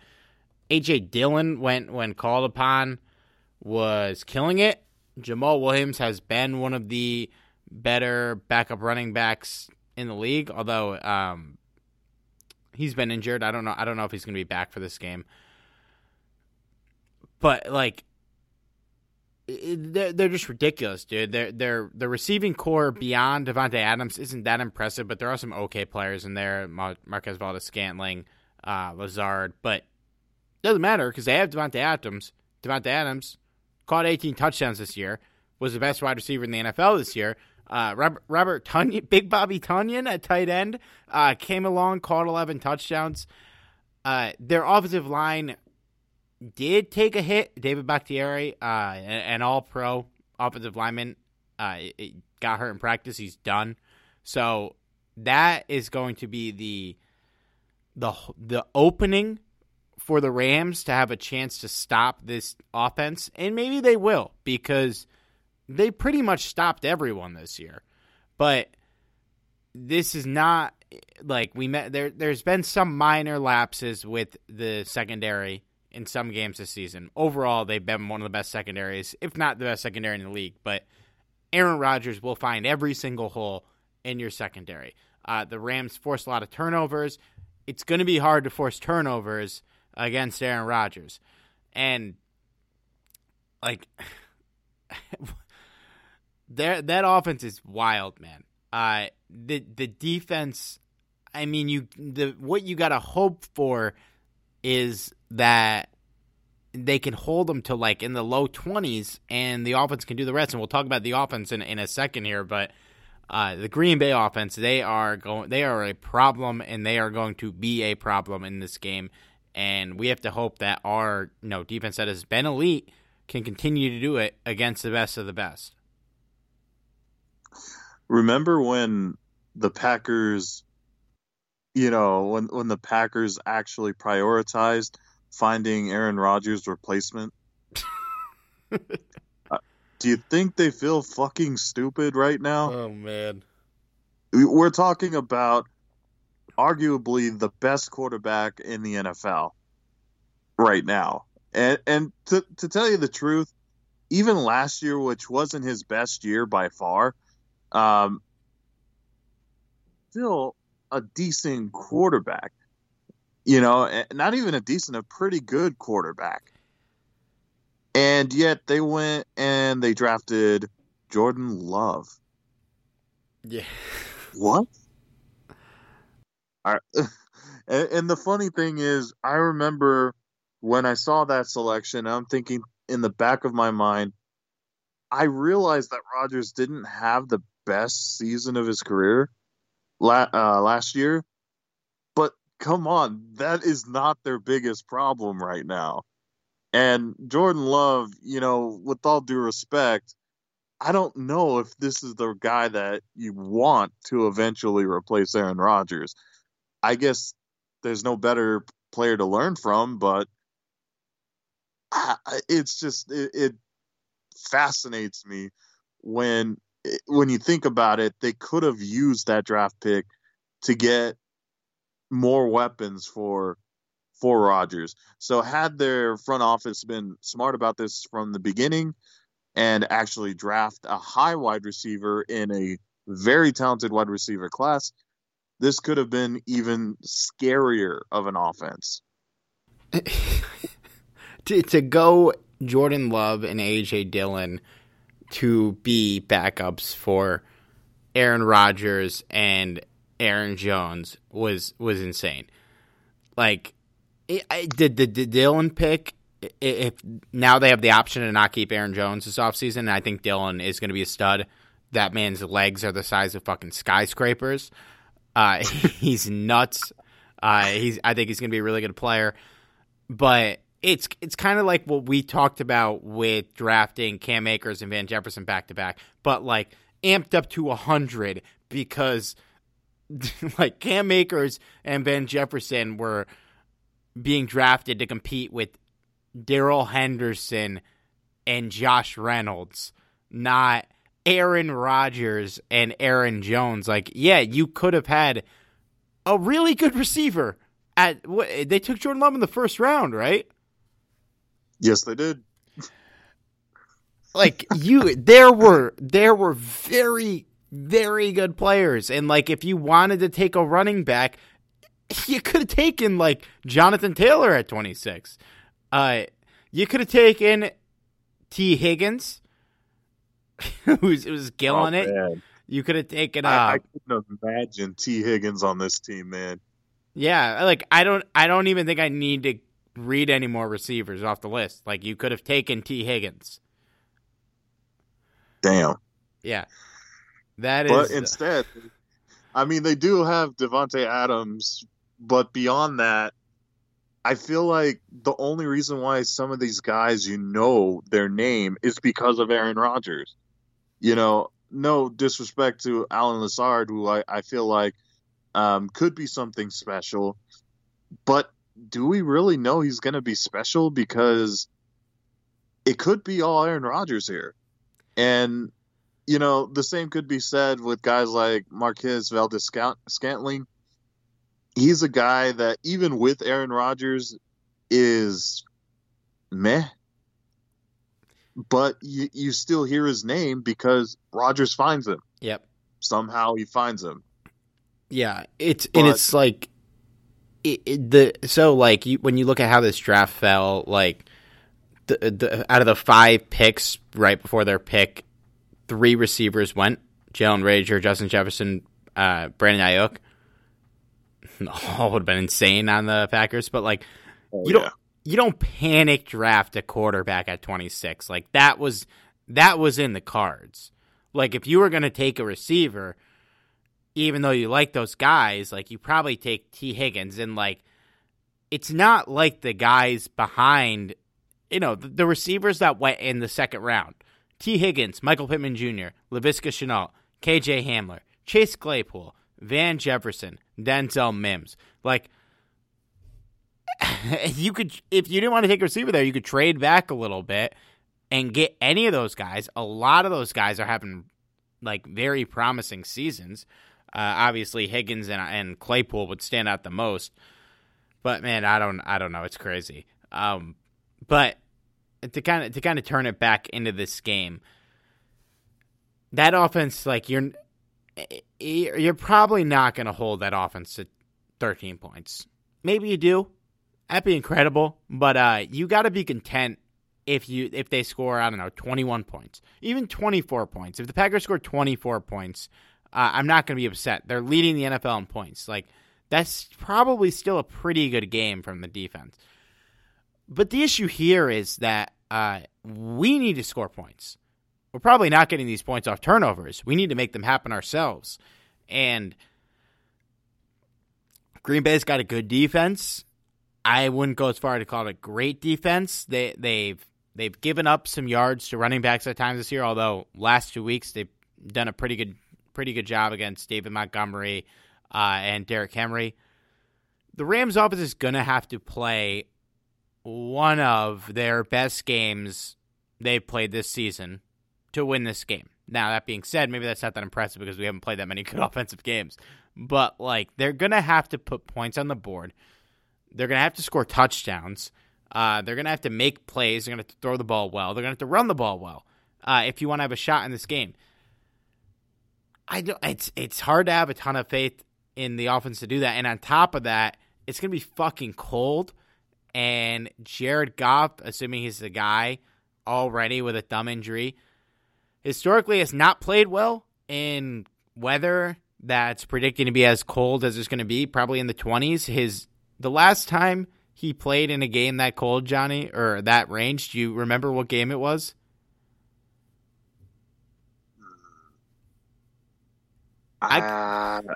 AJ Dillon, when when called upon, was killing it. Jamaal Williams has been one of the better backup running backs in the league, although um, he's been injured. I don't know. I don't know if he's going to be back for this game. But like, they're they're just ridiculous, dude. They're they're the receiving corps beyond Davante Adams isn't that impressive, but there are some okay players in there. Mar- Marquez Valdes, Scantling, uh, Lazard, but doesn't matter because they have Davante Adams. Davante Adams caught 18 touchdowns this year. Was the best wide receiver in the NFL this year. Uh, Robert, Robert Tonyan, Big Bobby Tonyan at tight end uh, came along, caught 11 touchdowns. Uh, their offensive line did take a hit. David Bakhtiari, uh, an, an all pro offensive lineman, uh, got hurt in practice. He's done. So that is going to be the the the opening for the Rams to have a chance to stop this offense, and maybe they will because they pretty much stopped everyone this year. But this is not like we met there there's been some minor lapses with the secondary in some games this season. Overall, they've been one of the best secondaries, if not the best secondary in the league. But Aaron Rodgers will find every single hole in your secondary. Uh, the Rams force a lot of turnovers. It's going to be hard to force turnovers against Aaron Rodgers. And, like, that that offense is wild, man. Uh, the the defense, I mean, you the what you got to hope for is that they can hold them to like in the low 20s and the offense can do the rest. And we'll talk about the offense in, in a second here but uh, the Green Bay offense they are going they are a problem and they are going to be a problem in this game. And we have to hope that our you know defense that has been elite can continue to do it against the best of the best remember when the Packers you know, when when the Packers actually prioritized finding Aaron Rodgers' replacement. uh, do you think they feel fucking stupid right now? Oh man. We're talking about arguably the best quarterback in the NFL right now. And and to to tell you the truth, even last year, which wasn't his best year by far, um, still a decent quarterback. You know, not even a decent, a pretty good quarterback. And yet they went and they drafted Jordan Love. Yeah. What? And, and the funny thing is, I remember when I saw that selection, I'm thinking in the back of my mind, I realized that Rodgers didn't have the best season of his career la- uh, last year. But come on, that is not their biggest problem right now. And Jordan Love, you know, with all due respect, I don't know if this is the guy that you want to eventually replace Aaron Rodgers. I guess there's no better player to learn from, but it's just it, it fascinates me when when you think about it, they could have used that draft pick to get more weapons for for Rodgers. So had their front office been smart about this from the beginning and actually draft a high wide receiver in a very talented wide receiver class, this could have been even scarier of an offense. to to go Jordan Love and AJ Dillon to be backups for Aaron Rodgers and Aaron Jones was was insane. Like it, the, the the Dillon pick. If now they have the option to not keep Aaron Jones this offseason, I think Dillon is going to be a stud. That man's legs are the size of fucking skyscrapers. Uh, he's nuts. Uh, he's I think he's going to be a really good player. But it's it's kind of like what we talked about with drafting Cam Akers and Van Jefferson back to back, but like amped up to hundred because like Cam Akers and Van Jefferson were being drafted to compete with Darrell Henderson and Josh Reynolds, not Aaron Rodgers and Aaron Jones. Like, yeah, you could have had a really good receiver at they took Jordan Love in the first round, right? Yes, they did. Like you there were there were very very good players and like if you wanted to take a running back, you could have taken like Jonathan Taylor at 26. Uh you could have taken Tee Higgins who's was killing Oh, it. man. You could have taken uh I, I couldn't imagine Tee Higgins on this team, man. Yeah, like I don't I don't even think I need to read any more receivers off the list. Like you could have taken Tee Higgins. Damn. Yeah. That is But instead, I mean, they do have Davante Adams, but beyond that, I feel like the only reason why some of these guys you know their name is because of Aaron Rodgers. You know, no disrespect to Allen Lazard, who I, I feel like um, could be something special, but do we really know he's going to be special? Because it could be all Aaron Rodgers here. And you know, the same could be said with guys like Marquez Valdes Scantling. He's a guy that, even with Aaron Rodgers, is meh. But you, you still hear his name because Rodgers finds him. Yep. Somehow he finds him. Yeah, it's and it's like it, it, the so like you, when you look at how this draft fell, like the, the out of the five picks right before their pick, three receivers went: Jalen Reagor, Justin Jefferson, uh, Brandon Aiyuk. All would have been insane on the Packers, but like Oh, you don't you don't panic draft a quarterback at 26 like that was that was in the cards. Like if you were going to take a receiver even though you like those guys like you probably take Tee Higgins and like it's not like the guys behind you know the, the receivers that went in the second round Tee Higgins Michael Pittman Jr. Laviska Shenault KJ Hamler Chase Claypool Van Jefferson Denzel Mims like you could if you didn't want to take a receiver there, you could trade back a little bit and get any of those guys. A lot of those guys are having like very promising seasons. Uh, obviously, Higgins and, and Claypool would stand out the most. But man, I don't, I don't know. It's crazy. Um, but to kind of to kind of turn it back into this game, that offense, like you're, you're probably not going to hold that offense to 13 points. Maybe you do. That'd be incredible. But uh, you got to be content if you if they score I don't know 21 points, even 24 points. If the Packers score 24 points, uh, I'm not going to be upset. They're leading the NFL in points. Like that's probably still a pretty good game from the defense. But the issue here is that uh, we need to score points. We're probably not getting these points off turnovers. We need to make them happen ourselves. And Green Bay's got a good defense. I wouldn't go as far to call it a great defense. They they've they've given up some yards to running backs at times this year. Although last two weeks they've done a pretty good pretty good job against David Montgomery uh, and Derrick Henry. The Rams' offense is going to have to play one of their best games they've played this season to win this game. Now that being said, maybe that's not that impressive because we haven't played that many good offensive games. But like they're going to have to put points on the board. They're going to have to score touchdowns. Uh, they're going to have to make plays. They're going to throw the ball well. They're going to have to run the ball well uh, if you want to have a shot in this game. I don't. It's it's hard to have a ton of faith in the offense to do that. And on top of that, it's to be fucking cold. And Jared Goff, assuming he's the guy already with a thumb injury, historically has not played well in weather that's predicting to be as cold as it's going to be, probably in the 20s. His the last time he played in a game that cold, Johnny, or that range, do you remember what game it was? I- I,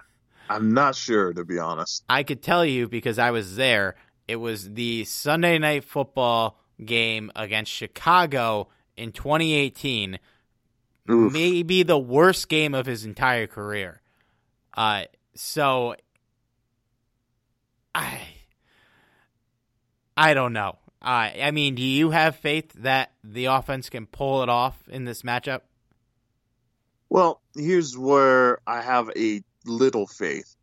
I'm not sure, to be honest. I could tell you because I was there. It was the Sunday night football game against Chicago in 2018. Oof. Maybe the worst game of his entire career. Uh, so I I don't know. Uh, I mean, do you have faith that the offense can pull it off in this matchup? Well, here's where I have a little faith.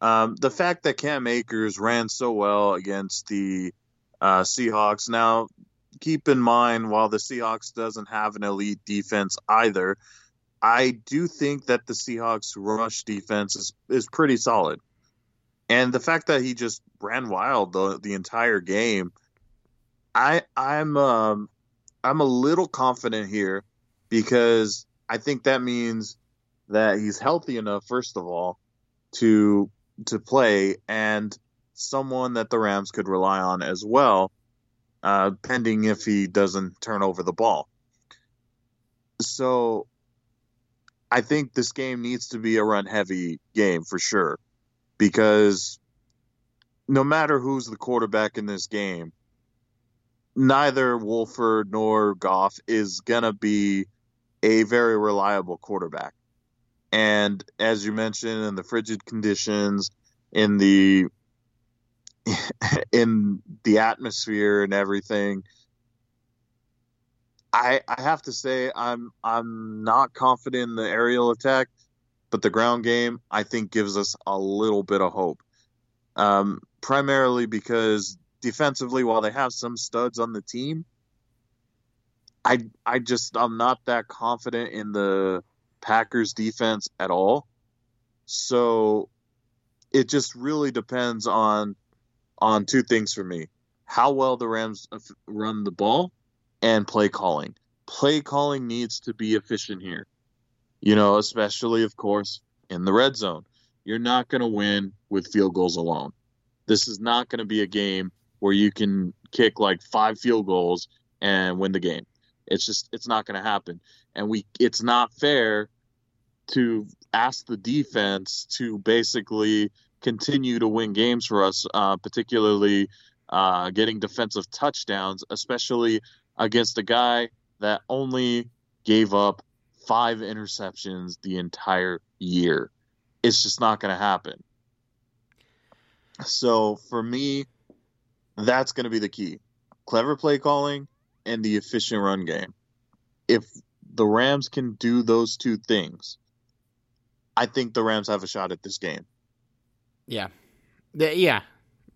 Um, the fact that Cam Akers ran so well against the uh, Seahawks. Now, keep in mind, while the Seahawks doesn't have an elite defense either, I do think that the Seahawks rush defense is, is pretty solid. And the fact that he just ran wild the, the entire game, I I'm um, I'm a little confident here because I think that means that he's healthy enough, first of all, to to play, and someone that the Rams could rely on as well, uh, pending if he doesn't turn over the ball. So, I think this game needs to be a run heavy game for sure, because no matter who's the quarterback in this game, neither Wolford nor Goff is gonna be a very reliable quarterback. And as you mentioned, in the frigid conditions, in the in the atmosphere and everything, I I have to say I'm I'm not confident in the aerial attack, but the ground game I think gives us a little bit of hope. Um, primarily because defensively, while they have some studs on the team, I I just I'm not that confident in the Packers defense at all. So it just really depends on on two things for me: how well the Rams run the ball and play calling. Play calling needs to be efficient here. You know, especially of course in the red zone. You're not going to win with field goals alone. This is not going to be a game where you can kick like five field goals and win the game. It's just it's not going to happen. And we it's not fair to ask the defense to basically continue to win games for us, uh, particularly uh, getting defensive touchdowns, especially against a guy that only gave up five interceptions the entire year. It's just not going to happen. So for me, that's going to be the key. Clever play calling and the efficient run game. If the Rams can do those two things, I think the Rams have a shot at this game. Yeah. Yeah,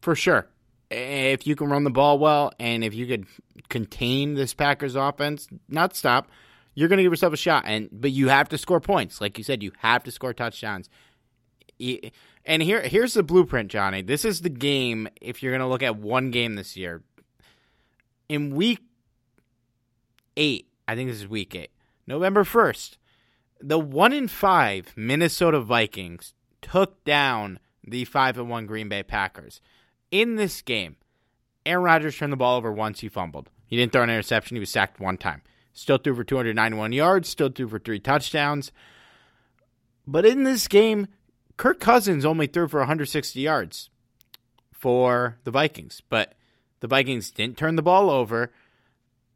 for sure. If you can run the ball well and if you could contain this Packers offense, not stop, you're going to give yourself a shot. And but you have to score points, like you said. You have to score touchdowns. And here, here's the blueprint, Johnny. This is the game. If you're going to look at one game this year, in week eight, I think this is week eight, November first, the one in five Minnesota Vikings took down the five and one Green Bay Packers. In this game, Aaron Rodgers turned the ball over once. He fumbled. He didn't throw an interception. He was sacked one time. Still threw for 291 yards. Still threw for three touchdowns. But in this game, Kirk Cousins only threw for 160 yards for the Vikings. But the Vikings didn't turn the ball over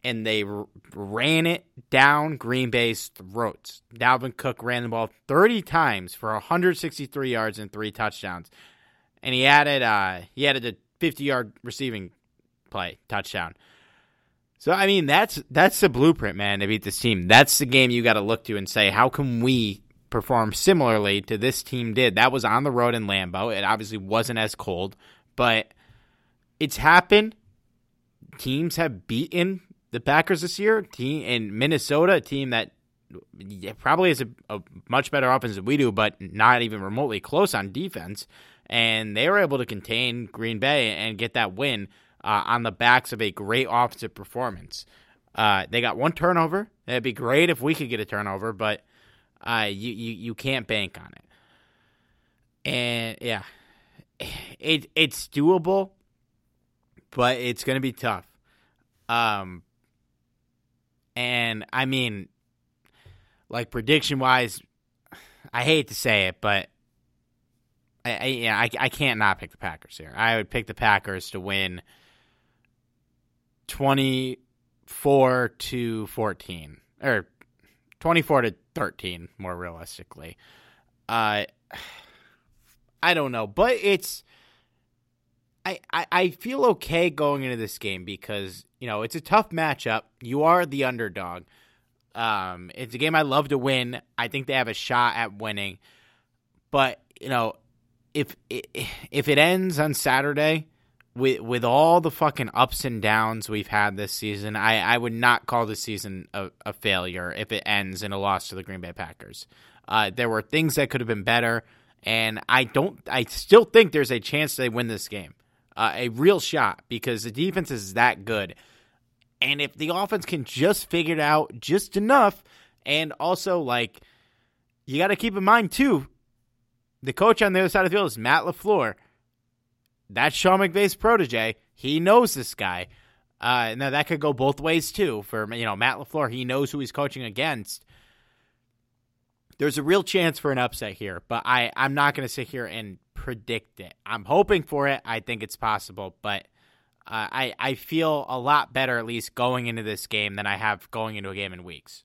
and they r- ran it down Green Bay's throats. Dalvin Cook ran the ball 30 times for 163 yards and three touchdowns, and he added uh, he added a 50 yard receiving play touchdown. So I mean that's that's the blueprint, man, to beat this team. That's the game you got to look to and say how can we perform similarly to this team did. That was on the road in Lambeau. It obviously wasn't as cold, but it's happened. Teams have beaten the Packers this year, team in Minnesota, a team that probably has a, a, much better offense than we do, but not even remotely close on defense. And they were able to contain Green Bay and get that win uh, on the backs of a great offensive performance. Uh, they got one turnover. It'd be great if we could get a turnover, but uh, you, you you can't bank on it. And yeah, it it's doable, but it's going to be tough. Um, and I mean, like prediction wise, I hate to say it, but I, I yeah, I, I can't not pick the Packers here. I would pick the Packers to win twenty four to fourteen or twenty four to thirteen, more realistically. Uh, I don't know, but it's I, I, feel okay going into this game because, you know, it's a tough matchup. You are the underdog. Um, it's a game I love to win. I think they have a shot at winning. But, you know, if if it ends on Saturday with with all the fucking ups and downs we've had this season, I, I would not call this season a, a failure if it ends in a loss to the Green Bay Packers. Uh, there were things that could have been better, and I don't. I still think there's a chance they win this game, uh, a real shot because the defense is that good, and if the offense can just figure it out just enough, and also like you got to keep in mind too, the coach on the other side of the field is Matt LaFleur. That's Sean McVay's protege. He knows this guy. Uh, now that could go both ways too. For you know Matt LaFleur, he knows who he's coaching against. There's a real chance for an upset here, but I I'm not going to sit here and predict it. I'm hoping for it. I think it's possible, but uh, I I feel a lot better at least going into this game than I have going into a game in weeks.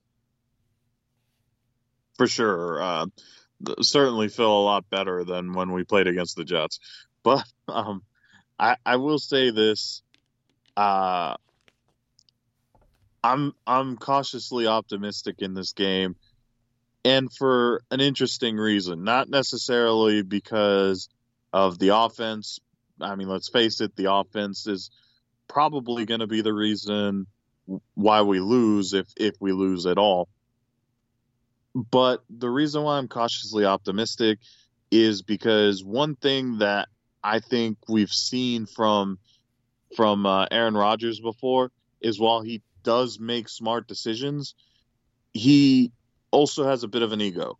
For sure. Uh, certainly feel a lot better than when we played against the Jets. But um, I, I will say this: uh, I'm I'm cautiously optimistic in this game, and for an interesting reason. Not necessarily because of the offense. I mean, let's face it, the offense is probably going to be the reason why we lose if if we lose at all. But the reason why I'm cautiously optimistic is because one thing that I think we've seen from from uh, Aaron Rodgers before is while he does make smart decisions, he also has a bit of an ego.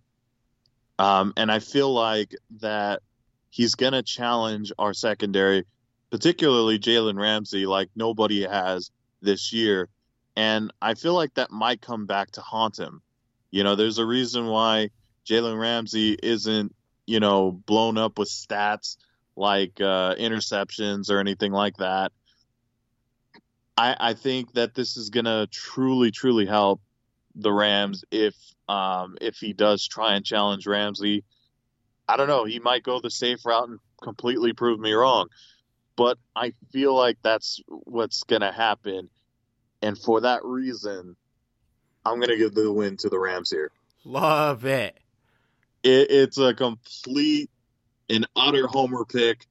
Um, and I feel like that he's going to challenge our secondary, particularly Jalen Ramsey, like nobody has this year. And I feel like that might come back to haunt him. You know, there's a reason why Jalen Ramsey isn't, you know, blown up with stats like uh, interceptions or anything like that. I, I think that this is going to truly, truly help the Rams if um, if he does try and challenge Ramsey. I don't know. He might go the safe route and completely prove me wrong, but I feel like that's what's going to happen. And for that reason, I'm going to give the win to the Rams here. Love it. it. It's a complete and utter homer pick,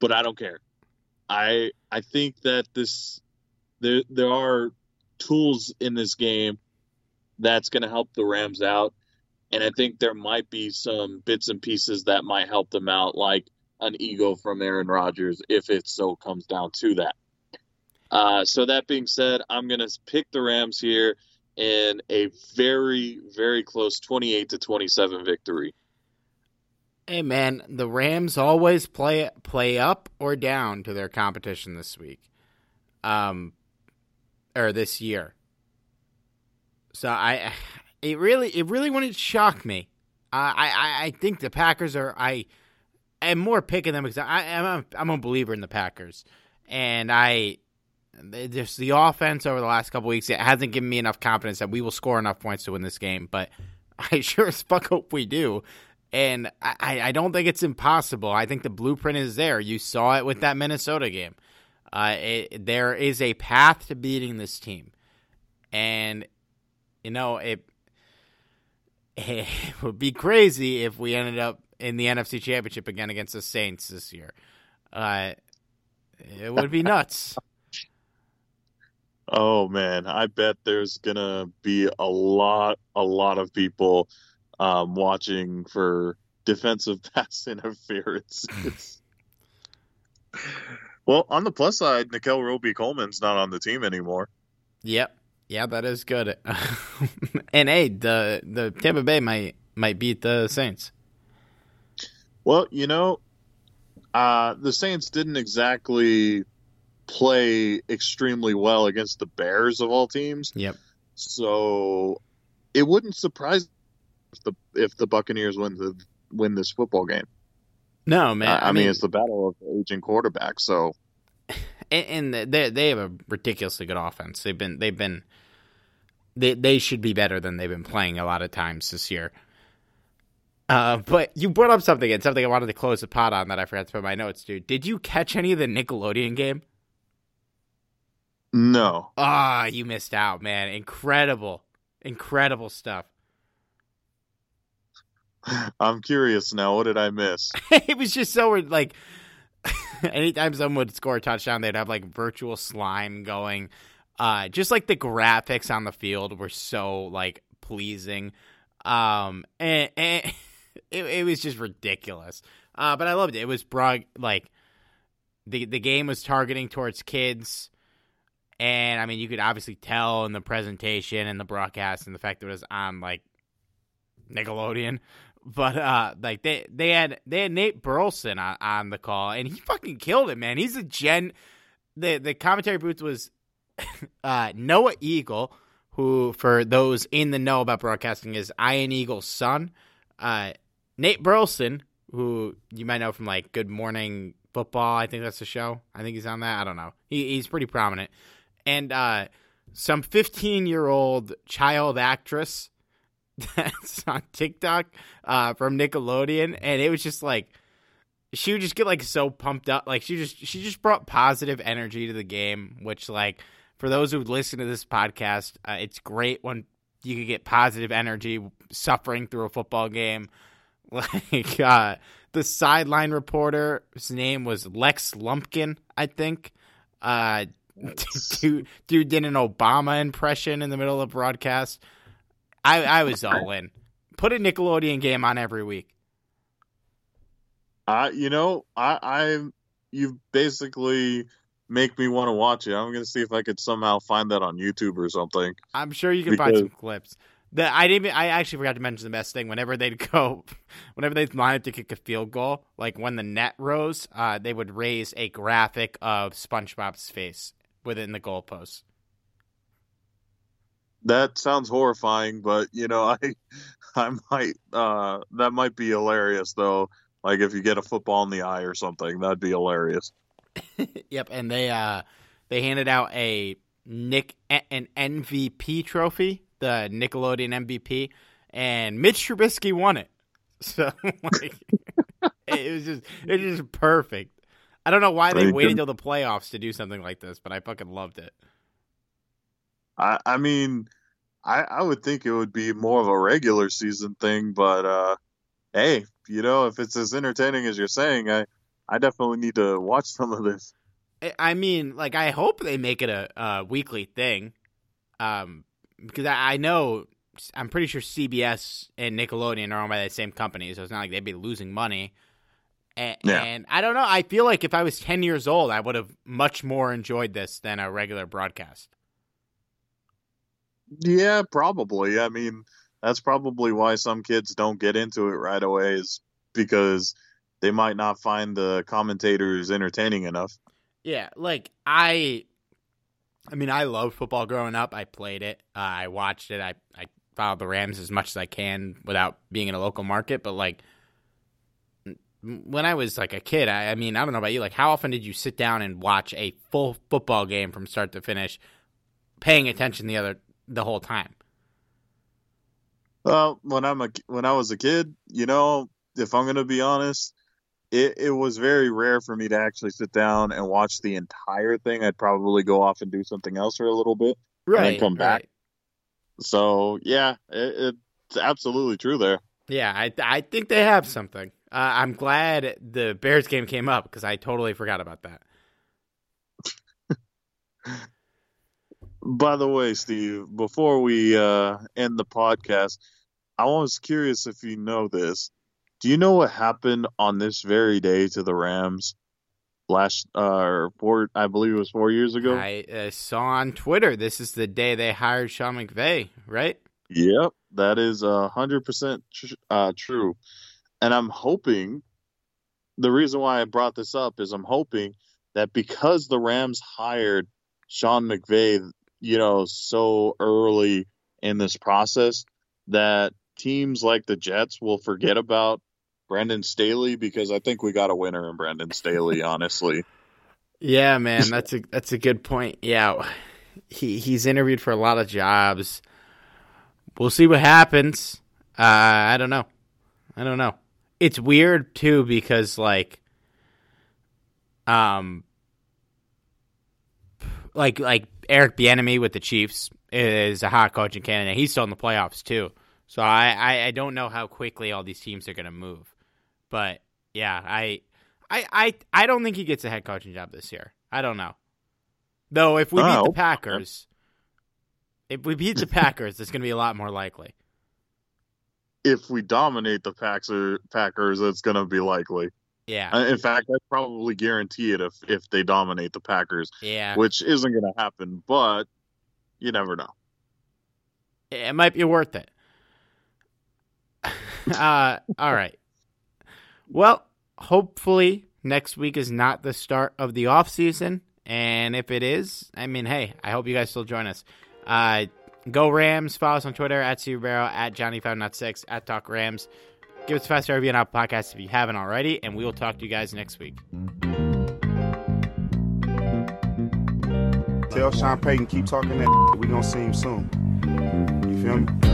but I don't care. I I think that this there there are tools in this game that's going to help the Rams out, and I think there might be some bits and pieces that might help them out, like an ego from Aaron Rodgers, if it so comes down to that. Uh, so that being said, I'm going to pick the Rams here in a very, very close 28 to 27 victory. Hey man, the Rams always play play up or down to their competition this week, um, or this year. So I, it really, it really wouldn't shock me. I, I, I think the Packers are. I am more picking them because I, I'm a, I'm a believer in the Packers, and I, just the offense over the last couple weeks it hasn't given me enough confidence that we will score enough points to win this game. But I sure as fuck hope we do. And I, I don't think it's impossible. I think the blueprint is there. You saw it with that Minnesota game. Uh, it, there is a path to beating this team, and you know it. It would be crazy if we ended up in the NFC Championship again against the Saints this year. Uh, it would be nuts. Oh man, I bet there's gonna be a lot, a lot of people um, watching for defensive pass interference. well, on the plus side, Nickell Robey-Coleman's not on the team anymore. Yep, yeah, that is good. and hey, the the Tampa Bay might might beat the Saints. Well, you know, uh, the Saints didn't exactly play extremely well against the Bears of all teams. Yep. So it wouldn't surprise if the if the Buccaneers win the win this football game. No, man. Uh, I, I mean, mean, it's the battle of the aging quarterback. So, and, and they they have a ridiculously good offense. They've been they've been they they should be better than they've been playing a lot of times this year. Uh, but you brought up something and something I wanted to close the pot on that I forgot to put in my notes, dude. Did you catch any of the Nickelodeon game? No. Ah, you missed out, man. Incredible. Incredible stuff. I'm curious now. What did I miss? it was just so. Like, anytime someone would score a touchdown, they'd have like virtual slime going. Uh, just like the graphics on the field were so like pleasing. Um, and, and it, it was just ridiculous. Uh, but I loved it. It was broad, like the the game was targeting towards kids, and I mean you could obviously tell in the presentation and the broadcast and the fact that it was on like Nickelodeon. But uh, like they they had they had Nate Burleson on, on the call, and he fucking killed it, man. He's a gen. The the commentary booth was uh, Noah Eagle, who for those in the know about broadcasting is Ian Eagle's son. Uh, Nate Burleson, who you might know from like Good Morning Football, I think that's the show. I think he's on that. I don't know. He, he's pretty prominent, and uh, some 15 year old child actress that's on TikTok uh, from Nickelodeon, and it was just like she would just get like so pumped up, like she just she just brought positive energy to the game, which like for those who listen to this podcast, uh, it's great when you can get positive energy suffering through a football game. Like uh, the sideline reporter, his name was Lex Lumpkin, I think. Uh, dude, dude did an Obama impression in the middle of broadcast. I, I was all in. Put a Nickelodeon game on every week. I, you know, I, I, you basically make me want to watch it. I'm gonna see if I could somehow find that on YouTube or something. I'm sure you can find some clips. The, I didn't. I actually forgot to mention the best thing. Whenever they'd go, whenever they'd line up to kick a field goal, like when the net rose, uh, they would raise a graphic of SpongeBob's face within the goalpost. That sounds horrifying, but you know, I, I might. Uh, that might be hilarious though. Like if you get a football in the eye or something, that'd be hilarious. yep, and they uh, they handed out a Nick an MVP trophy, the Nickelodeon MVP, and Mitch Trubisky won it. So like, it was just it was just perfect. I don't know why they waited until the playoffs to do something like this, but I fucking loved it. I, I mean, I, I would think it would be more of a regular season thing, but uh, hey, you know, if it's as entertaining as you're saying, I, I definitely need to watch some of this. I mean, like, I hope they make it a, a weekly thing, um, because I, I know I'm pretty sure CBS and Nickelodeon are owned by the same company, so it's not like they'd be losing money. And, Yeah. and I don't know. I feel like if I was 10 years old, I would have much more enjoyed this than a regular broadcast. Yeah, probably. I mean, that's probably why some kids don't get into it right away, is because they might not find the commentators entertaining enough. Yeah, like I, I mean, I loved football growing up. I played it. Uh, I watched it. I I followed the Rams as much as I can without being in a local market. But like when I was like a kid, I, I mean, I don't know about you. Like, how often did you sit down and watch a full football game from start to finish, paying attention the other the whole time? Well, when I'm a when I was a kid, you know, if I'm gonna be honest, it it was very rare for me to actually sit down and watch the entire thing. I'd probably go off and do something else for a little bit. right? And come back. So yeah, it, it's absolutely true there. Yeah, I I think they have something. Uh, I'm glad the Bears game came up because I totally forgot about that. By the way, Steve, before we uh, end the podcast, I was curious if you know this. Do you know what happened on this very day to the Rams last, uh, four? I believe it was four years ago. I uh, saw on Twitter this is the day they hired Sean McVay, right? Yep, that is a hundred percent tr- uh, true. And I'm hoping the reason why I brought this up is I'm hoping that because the Rams hired Sean McVay, you know, so early in this process, that teams like the Jets will forget about Brandon Staley because I think we got a winner in Brandon Staley, honestly. Yeah, man, that's a that's a good point. Yeah, he he's interviewed for a lot of jobs. We'll see what happens. Uh, I don't know. I don't know. It's weird too because like um like like Eric Bieniemy with the Chiefs is a hot coaching candidate. He's still in the playoffs too. So I, I, I don't know how quickly all these teams are going to move. But yeah, I, I I I don't think he gets a head coaching job this year. I don't know. Though if we beat Oh. the Packers, if we beat the Packers, it's going to be a lot more likely. If we dominate the Paxer, Packers, it's going to be likely. Yeah, Uh, In fact, I'd probably guarantee it if if they dominate the Packers, yeah. which isn't going to happen. But you never know. it might be worth it. uh, all right. Well, hopefully next week is not the start of the off season, and if it is, I mean, hey, I hope you guys still join us. Uh, go Rams! Follow us on Twitter at Barrow, at Johnny Five Not Six, at Talk Rams. Give us a five star review on Apple Podcasts if you haven't already, and we will talk to you guys next week. Tell Sean Payton keep talking that. We gonna see him soon. You feel me?